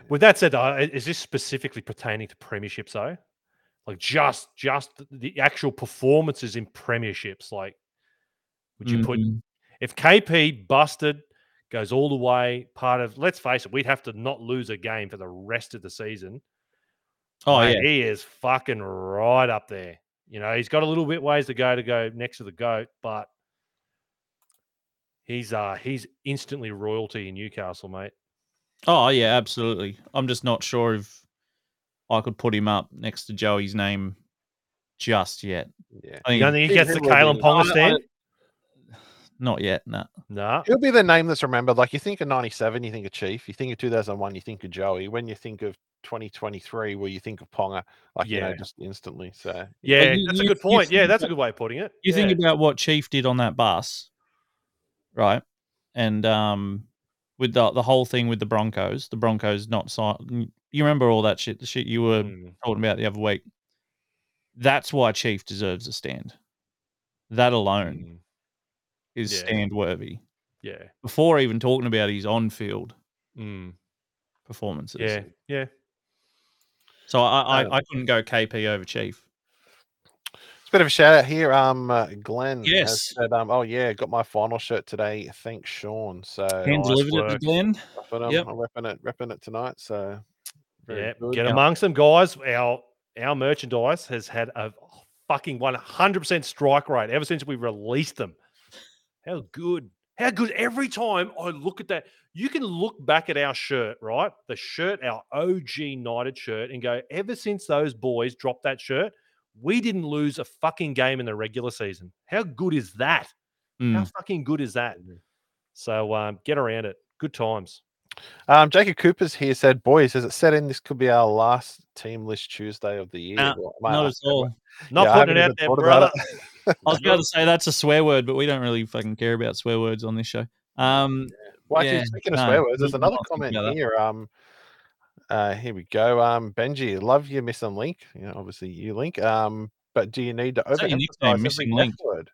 With that said, uh, is this specifically pertaining to premierships though? Like just just the actual performances in premierships. Like, would you put Mm, if KP busted, goes all the way? Part of let's face it, we'd have to not lose a game for the rest of the season. Oh Mate, yeah, he is fucking right up there. You know, he's got a little bit ways to go to go next to the goat, but he's uh he's instantly royalty in Newcastle, mate. Oh yeah, absolutely. I'm just not sure if I could put him up next to Joey's name just yet. Yeah, I You think don't think he He- gets the he will Kalyn be. Ponga I- I- stand? Not yet. No. Nah. he'll be the name that's remembered. Like you think of '97, you think of Chief. You think of 2001, you think of Joey. When you think of 2023, well, you think of Ponga, like you know, Yeah. just instantly. So Yeah, you- that's a good point. Yeah, think that's a good way of putting it. You yeah. think about what Chief did on that bus, right? And um, with the the whole thing with the Broncos, the Broncos not sign. You remember all that shit? The shit you were Mm, talking about the other week. That's why Chief deserves a stand. That alone mm, is Yeah. stand worthy. yeah. Before even talking about his on field Mm, performances. yeah. Yeah. So I, I, Um, I couldn't go KP over Chief. It's a bit of a shout out here. Um, uh, Glenn has Yes. said, um, oh yeah, got my final shirt today. Thanks, Sean. So Hand nice delivered it to. Glenn. but, um, Yep. I'm repping it, repping it tonight. So very Yeah. good. Get amongst them, guys. Our our merchandise has had a fucking 100% strike rate ever since we released them. How good. How good. Every time I look at that, you can look back at our shirt, right? The shirt, our OG United shirt, and go, ever since those boys dropped that shirt, we didn't lose a fucking game in the regular season. How good is that? How Mm. fucking good is that? So um, get around it. Good times. Um, Jacob Cooper's here said, "Boys, has it set in? This could be our last team list Tuesday of the year." Uh, Not at all. Not Yeah, putting it out there, brother. About I was about to say that's a swear word, but we don't really fucking care about swear words on this show. Um, Well, actually, Yeah, speaking of no, swear words, there's another comment about here. Um, uh, here we go. Um, Benji, love your missing link. You know, obviously you link. Um, but do you need to that your overemphasize nickname, every Missing Link? word?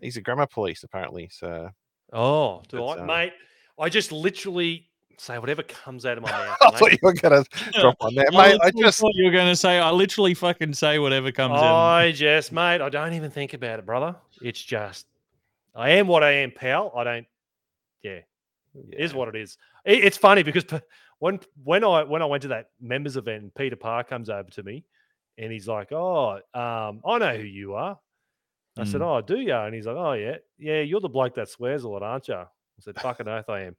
He's a grammar police, apparently. So Oh, do But, I, uh, mate? I just literally say whatever comes out of my mouth. I mate. thought you were gonna drop one there, mate. I literally just thought you were going to say, I literally fucking say whatever comes in. I just, mate, I don't even think about it, brother. It's just, I am what I am, pal. I don't. Yeah, it is Yeah. what it is. It- it's funny because when when I when I went to that members event, and Peter Parr comes over to me, and he's like, "Oh, um, I know who you are." I said, Mm. "Oh, do you?" And he's like, "Oh, yeah, yeah, you're the bloke that swears a lot, aren't you?" I said, "Fucking oath, I am."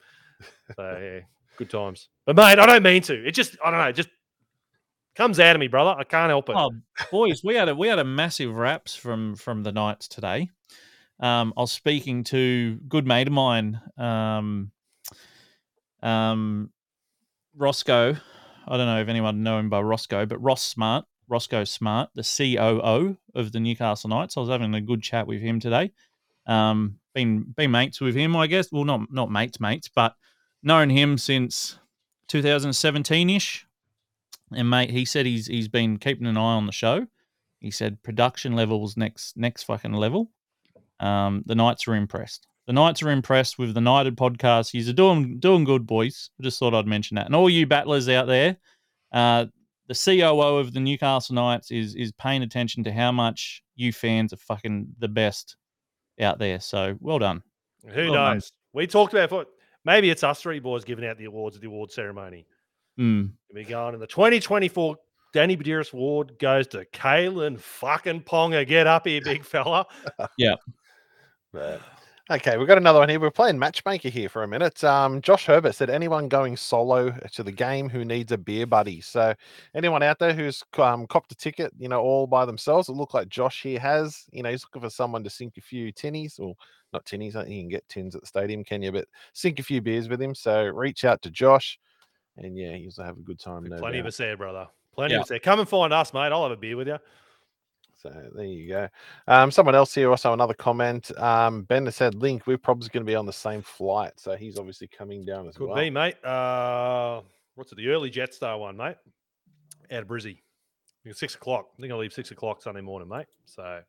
So yeah, good times. But mate, I don't mean to. It just, I don't know, it just comes out of me, brother. I can't help it. Oh, boys, we had a we had a massive raps from from the Knights today. Um, I was speaking to good mate of mine, um, um, Roscoe. I don't know if anyone know him by Roscoe, but Ross Smart, Roscoe Smart, the COO of the Newcastle Knights. I was having a good chat with him today. Um, been been mates with him, I guess. Well, not not mates, mates, but known him since 2017 ish. And mate, he said he's he's been keeping an eye on the show. He said production levels next next fucking level. Um, the Knights are impressed. The Knights are impressed with the Knighted podcast. He's doing doing good, boys. I just thought I'd mention that. And all you battlers out there, uh, the COO of the Newcastle Knights is is paying attention to how much you fans are fucking the best out there. So well done. Who Well done. knows? We talked about what maybe it's us three boys giving out the awards at the award ceremony. Mm. We going in the 2024 Danny Buderus Award goes to Kalyn fucking Ponga. Get up here, big fella. But, okay, we've got another one here. We're playing matchmaker here for a minute. Um, Josh Herbert said, anyone going solo to the game who needs a beer buddy? So, anyone out there who's um, copped a ticket, you know, all by themselves, it look like Josh here has. You know, he's looking for someone to sink a few tinnies, or not tinnies. I think you can get tins at the stadium, can you? But sink a few beers with him. So, reach out to Josh, and yeah, he'll have a good time. No Plenty of doubt. us there, brother. Plenty Yeah. of us there. Come and find us, mate. I'll have a beer with you. So there you go. Um, someone else here also another comment. Um, ben has said, "Link, we're probably going to be on the same flight, so he's obviously coming down as Could well." be, mate. Uh, what's it? The early Jetstar one, mate. Out of Brizzy. I think it's six o'clock. I think I'll leave six o'clock Sunday morning, mate. So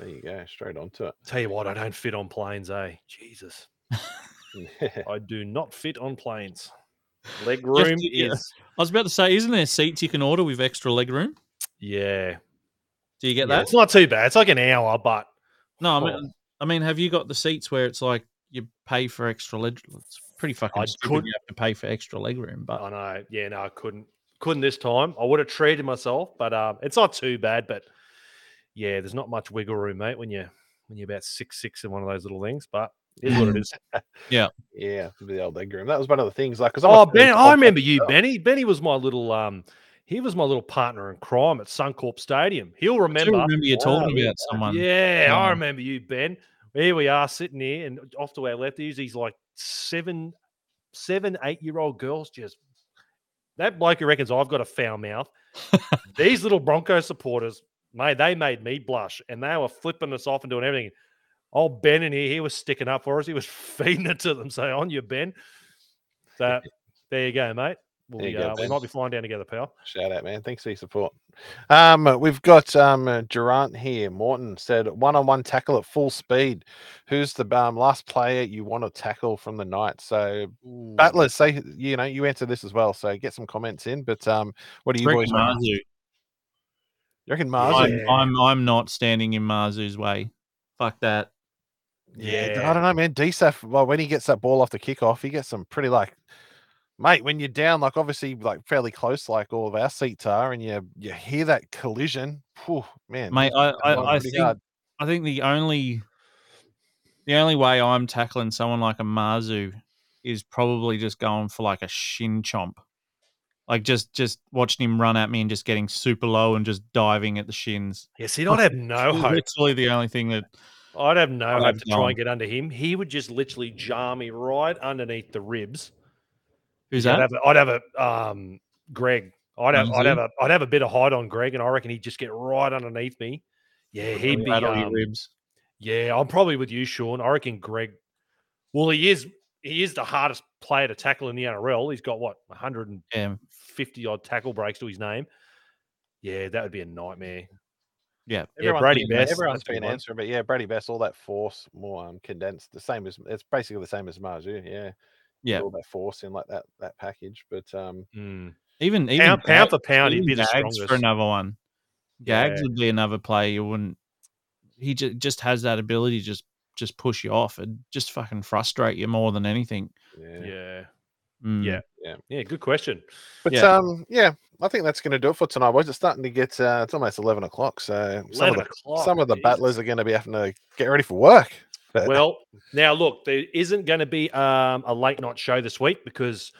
There you go, straight onto it. tell you what, I don't fit on planes, eh? Jesus. I do not fit on planes. Leg room to- yeah. is I was about to say, isn't there seats you can order with extra leg room? yeah. Do you get yeah, that? It's not too bad. It's like an hour, but No, I Oh. mean, I mean, have you got the seats where it's like you pay for extra leg? It's pretty fucking I stupid. could- You have to pay for extra leg room, but I know. Yeah, no, I couldn't. Couldn't this time. I would have treated myself, but um, it's not too bad. But yeah, there's not much wiggle room, mate, when you when you're about six six in one of those little things. But it is what it is. yeah, yeah, the old leg room. That was one of the things. Like, because oh, Ben, I remember you, Benny. Benny was my little um, he was my little partner in crime at Suncorp Stadium. He'll I do remember. remember you talking about someone. Yeah, I Um, remember you, Ben. Here we are sitting here, and off to our left is these like seven, seven, eight year old girls. Just that bloke who reckons I've got a foul mouth. These little Bronco supporters, mate, they made me blush, and they were flipping us off and doing everything. Old Ben in here, he was sticking up for us. He was feeding it to them. So on you, Ben. So there you go, mate. There We, you go, uh, we might be flying down together, pal. Shout out, man. Thanks for your support. Um, we've got um uh, Durant here. Morton said one-on-one tackle at full speed. Who's the um, last player you want to tackle from the night? So battlers, say you know you answer this as well. So get some comments in. But um, what do you Reckon boys? Reckon? Marzhew. You reckon I'm, I'm I'm not standing in Marzhew's way. Fuck that. Yeah, Yeah. I don't know, man. DSAF, well, when he gets that ball off the kickoff, he gets some pretty like, mate. When you're down, like obviously, like fairly close, like all of our seats are, and you you hear that collision, whew, man, Mate, I, I, I think hard. I think the only the only way I'm tackling someone like a Marzu is probably just going for like a shin chomp. Like just just watching him run at me and just getting super low and just diving at the shins. Yeah, see, I'd have no hope. Literally the only thing that I'd have no I'd hope to try and get under him. He would just literally jar me right underneath the ribs. Who's I'd that? have, a, I'd have a um, Greg. I'd have, I'd have a, I'd have a bit of height on Greg, and I reckon he'd just get right underneath me. Yeah, he'd be. Um, ribs. yeah, I'm probably with you, Sean. I reckon Greg. Well, he is. He is the hardest player to tackle in the NRL. He's got what 150 Yeah, odd tackle breaks to his name. Yeah, that would be a nightmare. yeah. Yeah, Brady been, Best, Everyone's that's a good been answering, but yeah, Brady Best, all that force, more um, condensed, the same as it's basically the same as Marzhew. Yeah, Yeah. all that force in like that that package. But um, Mm. Even even Pound, pound for pound, he'd be the Gags strongest. for another one. Gags Yeah. would be another player you wouldn't. He just just has that ability to just just push you off and just fucking frustrate you more than anything. yeah. Yeah, Mm. Yeah. yeah. Good question. But Yeah. um, yeah, I think that's going to do it for tonight, boys. It's starting to get uh, it's almost eleven o'clock, so some of the o'clock, some of the battlers are going to be having to get ready for work. But Well, now look, there isn't going to be um, a late night show this week because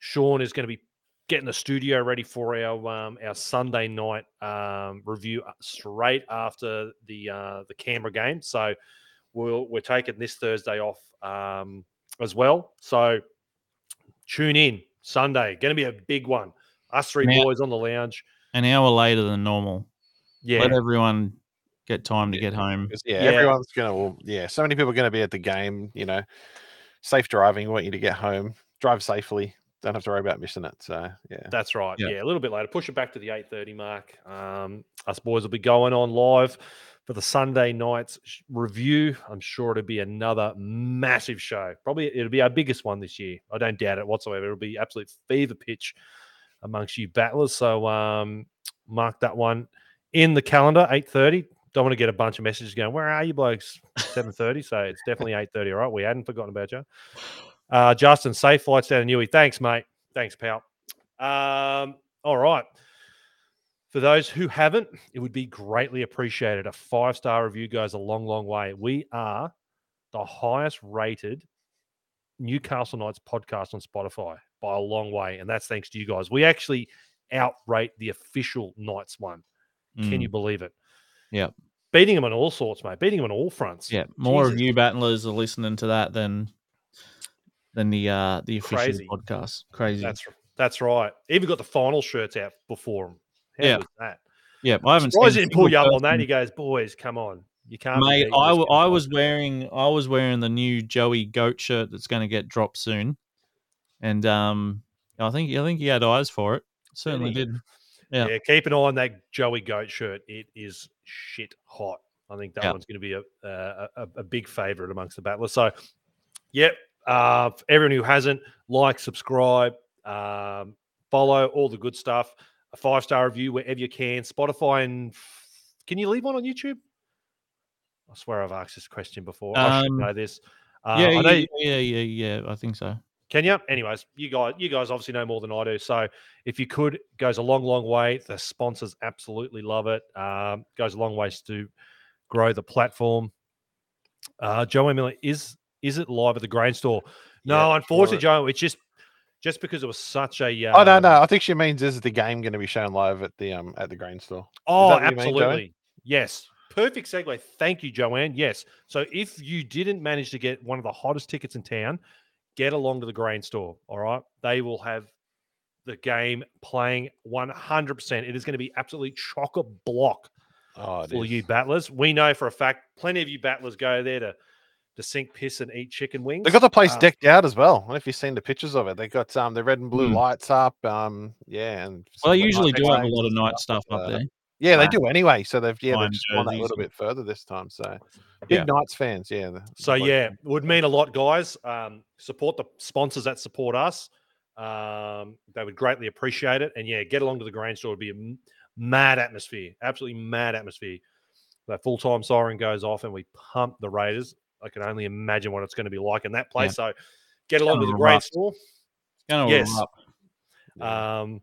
Sean is going to be getting the studio ready for our um, our Sunday night um, review uh, straight after the uh, the Canberra game. So we'll we're taking this Thursday off um, as well. So tune in Sunday. Going to be a big one. Us three Now- boys on the lounge. An hour later than normal. Yeah, Let everyone get time to get home. yeah, Yeah. everyone's going to. Well, yeah, so many people are going to be at the game. You know, safe driving. We Want you to get home, drive safely. Don't have to worry about missing it. So yeah, That's right. Yeah. Yeah. a little bit later. Push it back to the eight thirty mark. Um, us boys will be going on live for the Sunday night's review. I'm sure it'll be another massive show. Probably it'll be our biggest one this year. I don't doubt it whatsoever. It'll be absolute fever pitch amongst you battlers. So um, mark that one in the calendar. Eight thirty. Don't want to get a bunch of messages going. Where are you, blokes? Seven thirty. So it's definitely eight thirty. All right. We hadn't forgotten about you. Uh, Justin, safe flights down to Newey. Thanks, mate. Thanks, pal. Um, all right. For those who haven't, it would be greatly appreciated. A five star review goes a long, long way. We are the highest rated Newcastle Knights podcast on Spotify by a long way. And that's thanks to you guys. We actually outrate the official Knights one. Can Mm. you believe it? Yep. Beating them on all sorts, mate. Beating them on all fronts. Yeah, more of Jesus. you battlers are listening to that than than the uh the official Crazy. podcast. Crazy. That's that's right. Even got the final shirts out before them. How Yeah. that? yeah, I haven't Surprised seen he a didn't pull you up on that. He goes, "Boys, come on, you can't." Mate, I, this w- kind I was guy." wearing I was wearing the new Joey Goat shirt that's going to get dropped soon, and um, I think I think he had eyes for it. Certainly he? did. Yeah. yeah. keep an eye on that Joey Goat shirt. It is shit hot. I think that Yeah. one's going to be a, a a a big favorite amongst the battlers. So, yep. Uh, everyone who hasn't, like, subscribe, um, follow, all the good stuff. A five star review wherever you can. Spotify and can you leave one on YouTube? I swear I've asked this question before. I should Um, know this. Uh, yeah, know yeah, yeah, yeah, yeah. I think so. Can you? Anyways, you guys, you guys obviously know more than I do. So if you could, goes a long, long way. The sponsors absolutely love it. Um, goes a long ways to grow the platform. Uh, Joe Miller is is it live at the grain store? No, Yeah, unfortunately, or- Joe. It's just just because it was such a. Oh no, um, no. I think she means is the game going to be shown live at the um at the grain store? Oh, you mean, absolutely. yes. Perfect segue. Thank you, Joanne. Yes. So if you didn't manage to get one of the hottest tickets in town, get along to the grain store. All right. They will have the game playing 100%. It is going to be absolutely chock a block Oh, for is. you battlers. We know for a fact plenty of you battlers go there to, to sink piss and eat chicken wings. They got the place Uh, decked out as well. I don't know if you've seen the pictures of it. They got um the red and blue Mm. lights up. Um, yeah, and Well, they usually do have a lot of night stuff uh, up there. Yeah, they do anyway. So they've yeah Fine they've just gone that little bit further this time. So big Yeah. Knights fans, yeah. the- the So bloke- yeah, would mean a lot, guys. Um, support the sponsors that support us. Um, they would greatly appreciate it. And yeah, get along to the grain store. It'd be a mad atmosphere, absolutely mad atmosphere. That full time siren goes off and we pump the Raiders. I can only imagine what it's going to be like in that place. So get along to gonna the grain erupt. store. It's gonna yes. erupt. yeah. Um,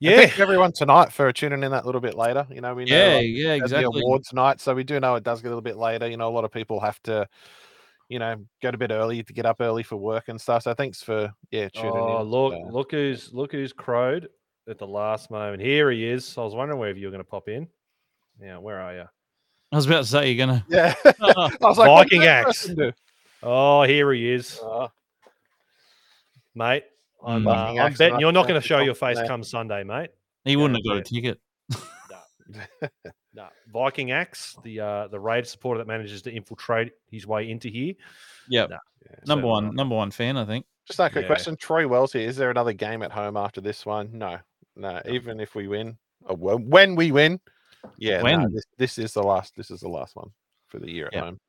yeah, thank everyone tonight for tuning in that little bit later. You know, we know Yeah, like, yeah, exactly. the award tonight, so we do know it does get a little bit later. You know, a lot of people have to, you know, go to bed early to get up early for work and stuff. So thanks for yeah tuning Oh, in. look, Uh, look who's look who's crowed at the last moment. Here he is. I was wondering whether you were going to pop in. Now, where are you? I was about to say you're gonna. Yeah. I was like, Viking axe. Oh, here he is, Uh, mate. I'm, Mm. uh, Viking I'm axe, betting nice you're not going to show your face come Sunday, mate. he wouldn't have got a Yeah. ticket. No, Viking Axe, the uh, the raid supporter that manages to infiltrate his way into here. Yep. No, yeah, Number so- one, number one fan, I think. Just a quick Yeah. question. Troy Wells here. Is there another game at home after this one? No. No. Even if we win, or well, when we win, yeah, no, When? this, this is the last. This is the last one for the year at Yep. home.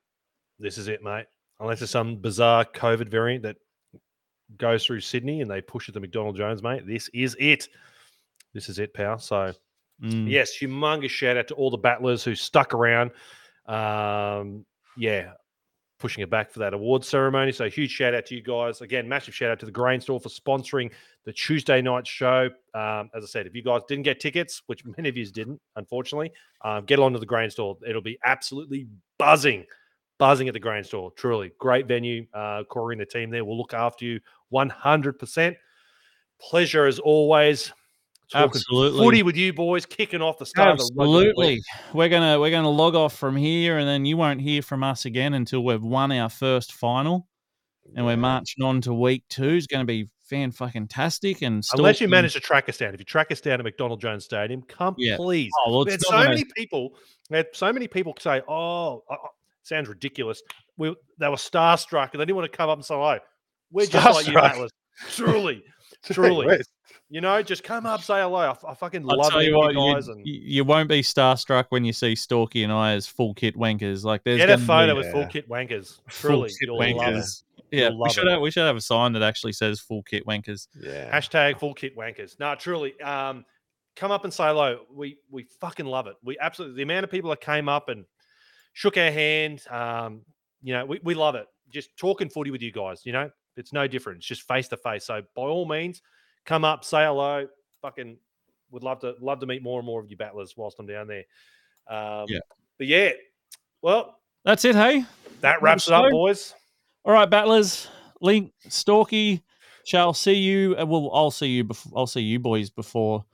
This is it, mate. Unless there's some bizarre COVID variant that goes through Sydney and they push it to McDonald Jones, mate. This is it. This is it, pal. So Mm. yes, humongous shout out to all the battlers who stuck around. Um, yeah, pushing it back for that award ceremony. So huge shout out to you guys. Again, massive shout out to the Grain Store for sponsoring the Tuesday night show. Um, as I said, if you guys didn't get tickets, which many of you didn't, unfortunately, um, get along to the Grain Store. It'll be absolutely buzzing, buzzing at the Grain Store. Truly great venue. Uh, Corey and the team there will look after you 100%. Pleasure as always. Absolutely. Footy with you boys, kicking off the start of the. Absolutely. We're gonna we're gonna log off from here, and then you won't hear from us again until we've won our first final, and we're marching on to week two. It's going to be fan fucking tastic, and Unless you manage to track us down. If you track us down at McDonald Jones Stadium, come Yeah. please. Oh, well, it's so gonna- many people. So many people say, "Oh, uh, uh, sounds ridiculous." We they were starstruck and they didn't want to come up and say hello. We're just like you, battlers. Truly, truly. Wait, you know, just come up, say hello. I, f- I fucking I'll love tell you you what, guys. you, and you won't be starstruck when you see Storky and I as full kit wankers. Like there's get a photo be with full Yeah. kit wankers. Truly, full Truly, kit you'll love it. wankers. Yeah, we should it. have we should have a sign that actually says full kit wankers. Yeah. Hashtag full kit wankers. No, truly. Um, come up and say hello. We we fucking love it. We absolutely the amount of people that came up and shook our hand. Um, you know, we, we love it. Just talking footy with you guys. You know, it's no different. It's just face to face. So by all means, come up, say hello. Fucking would love to love to meet more and more of you battlers whilst I'm down there. Um, Yeah. But yeah, well, That's it, hey. that wraps it up, boys. All right, battlers. Link, Storky, shall see you. uh, Well, I'll see you. Before, I'll see you boys before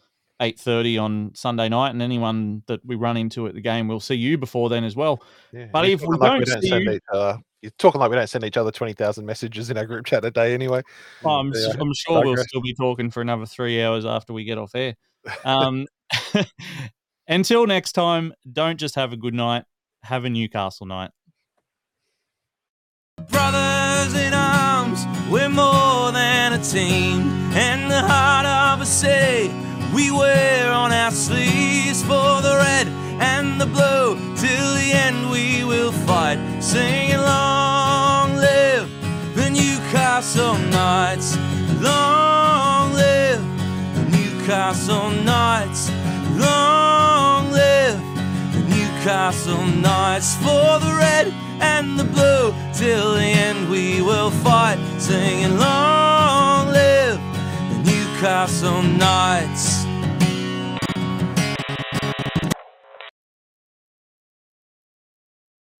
eight thirty on Sunday night, and anyone that we run into at the game, we'll see you before then as well. yeah. But if we talking like don't see you- each other, you're talking like we don't send each other twenty thousand messages in our group chat a day anyway. Well, I'm, Yeah. s- I'm sure we'll still be talking for another three hours after we get off air. Um, until next time, don't just have a good night. Have a Newcastle night. Brothers in arms, we're more than a team. And the heart of a city we wear on our sleeves for the red and the blue. Till the end we will fight, singing long live the Newcastle Knights. Long live the Newcastle Knights. Long live the Newcastle Knights for the red and the blue. Till the end we will fight, singing long live the Newcastle Knights.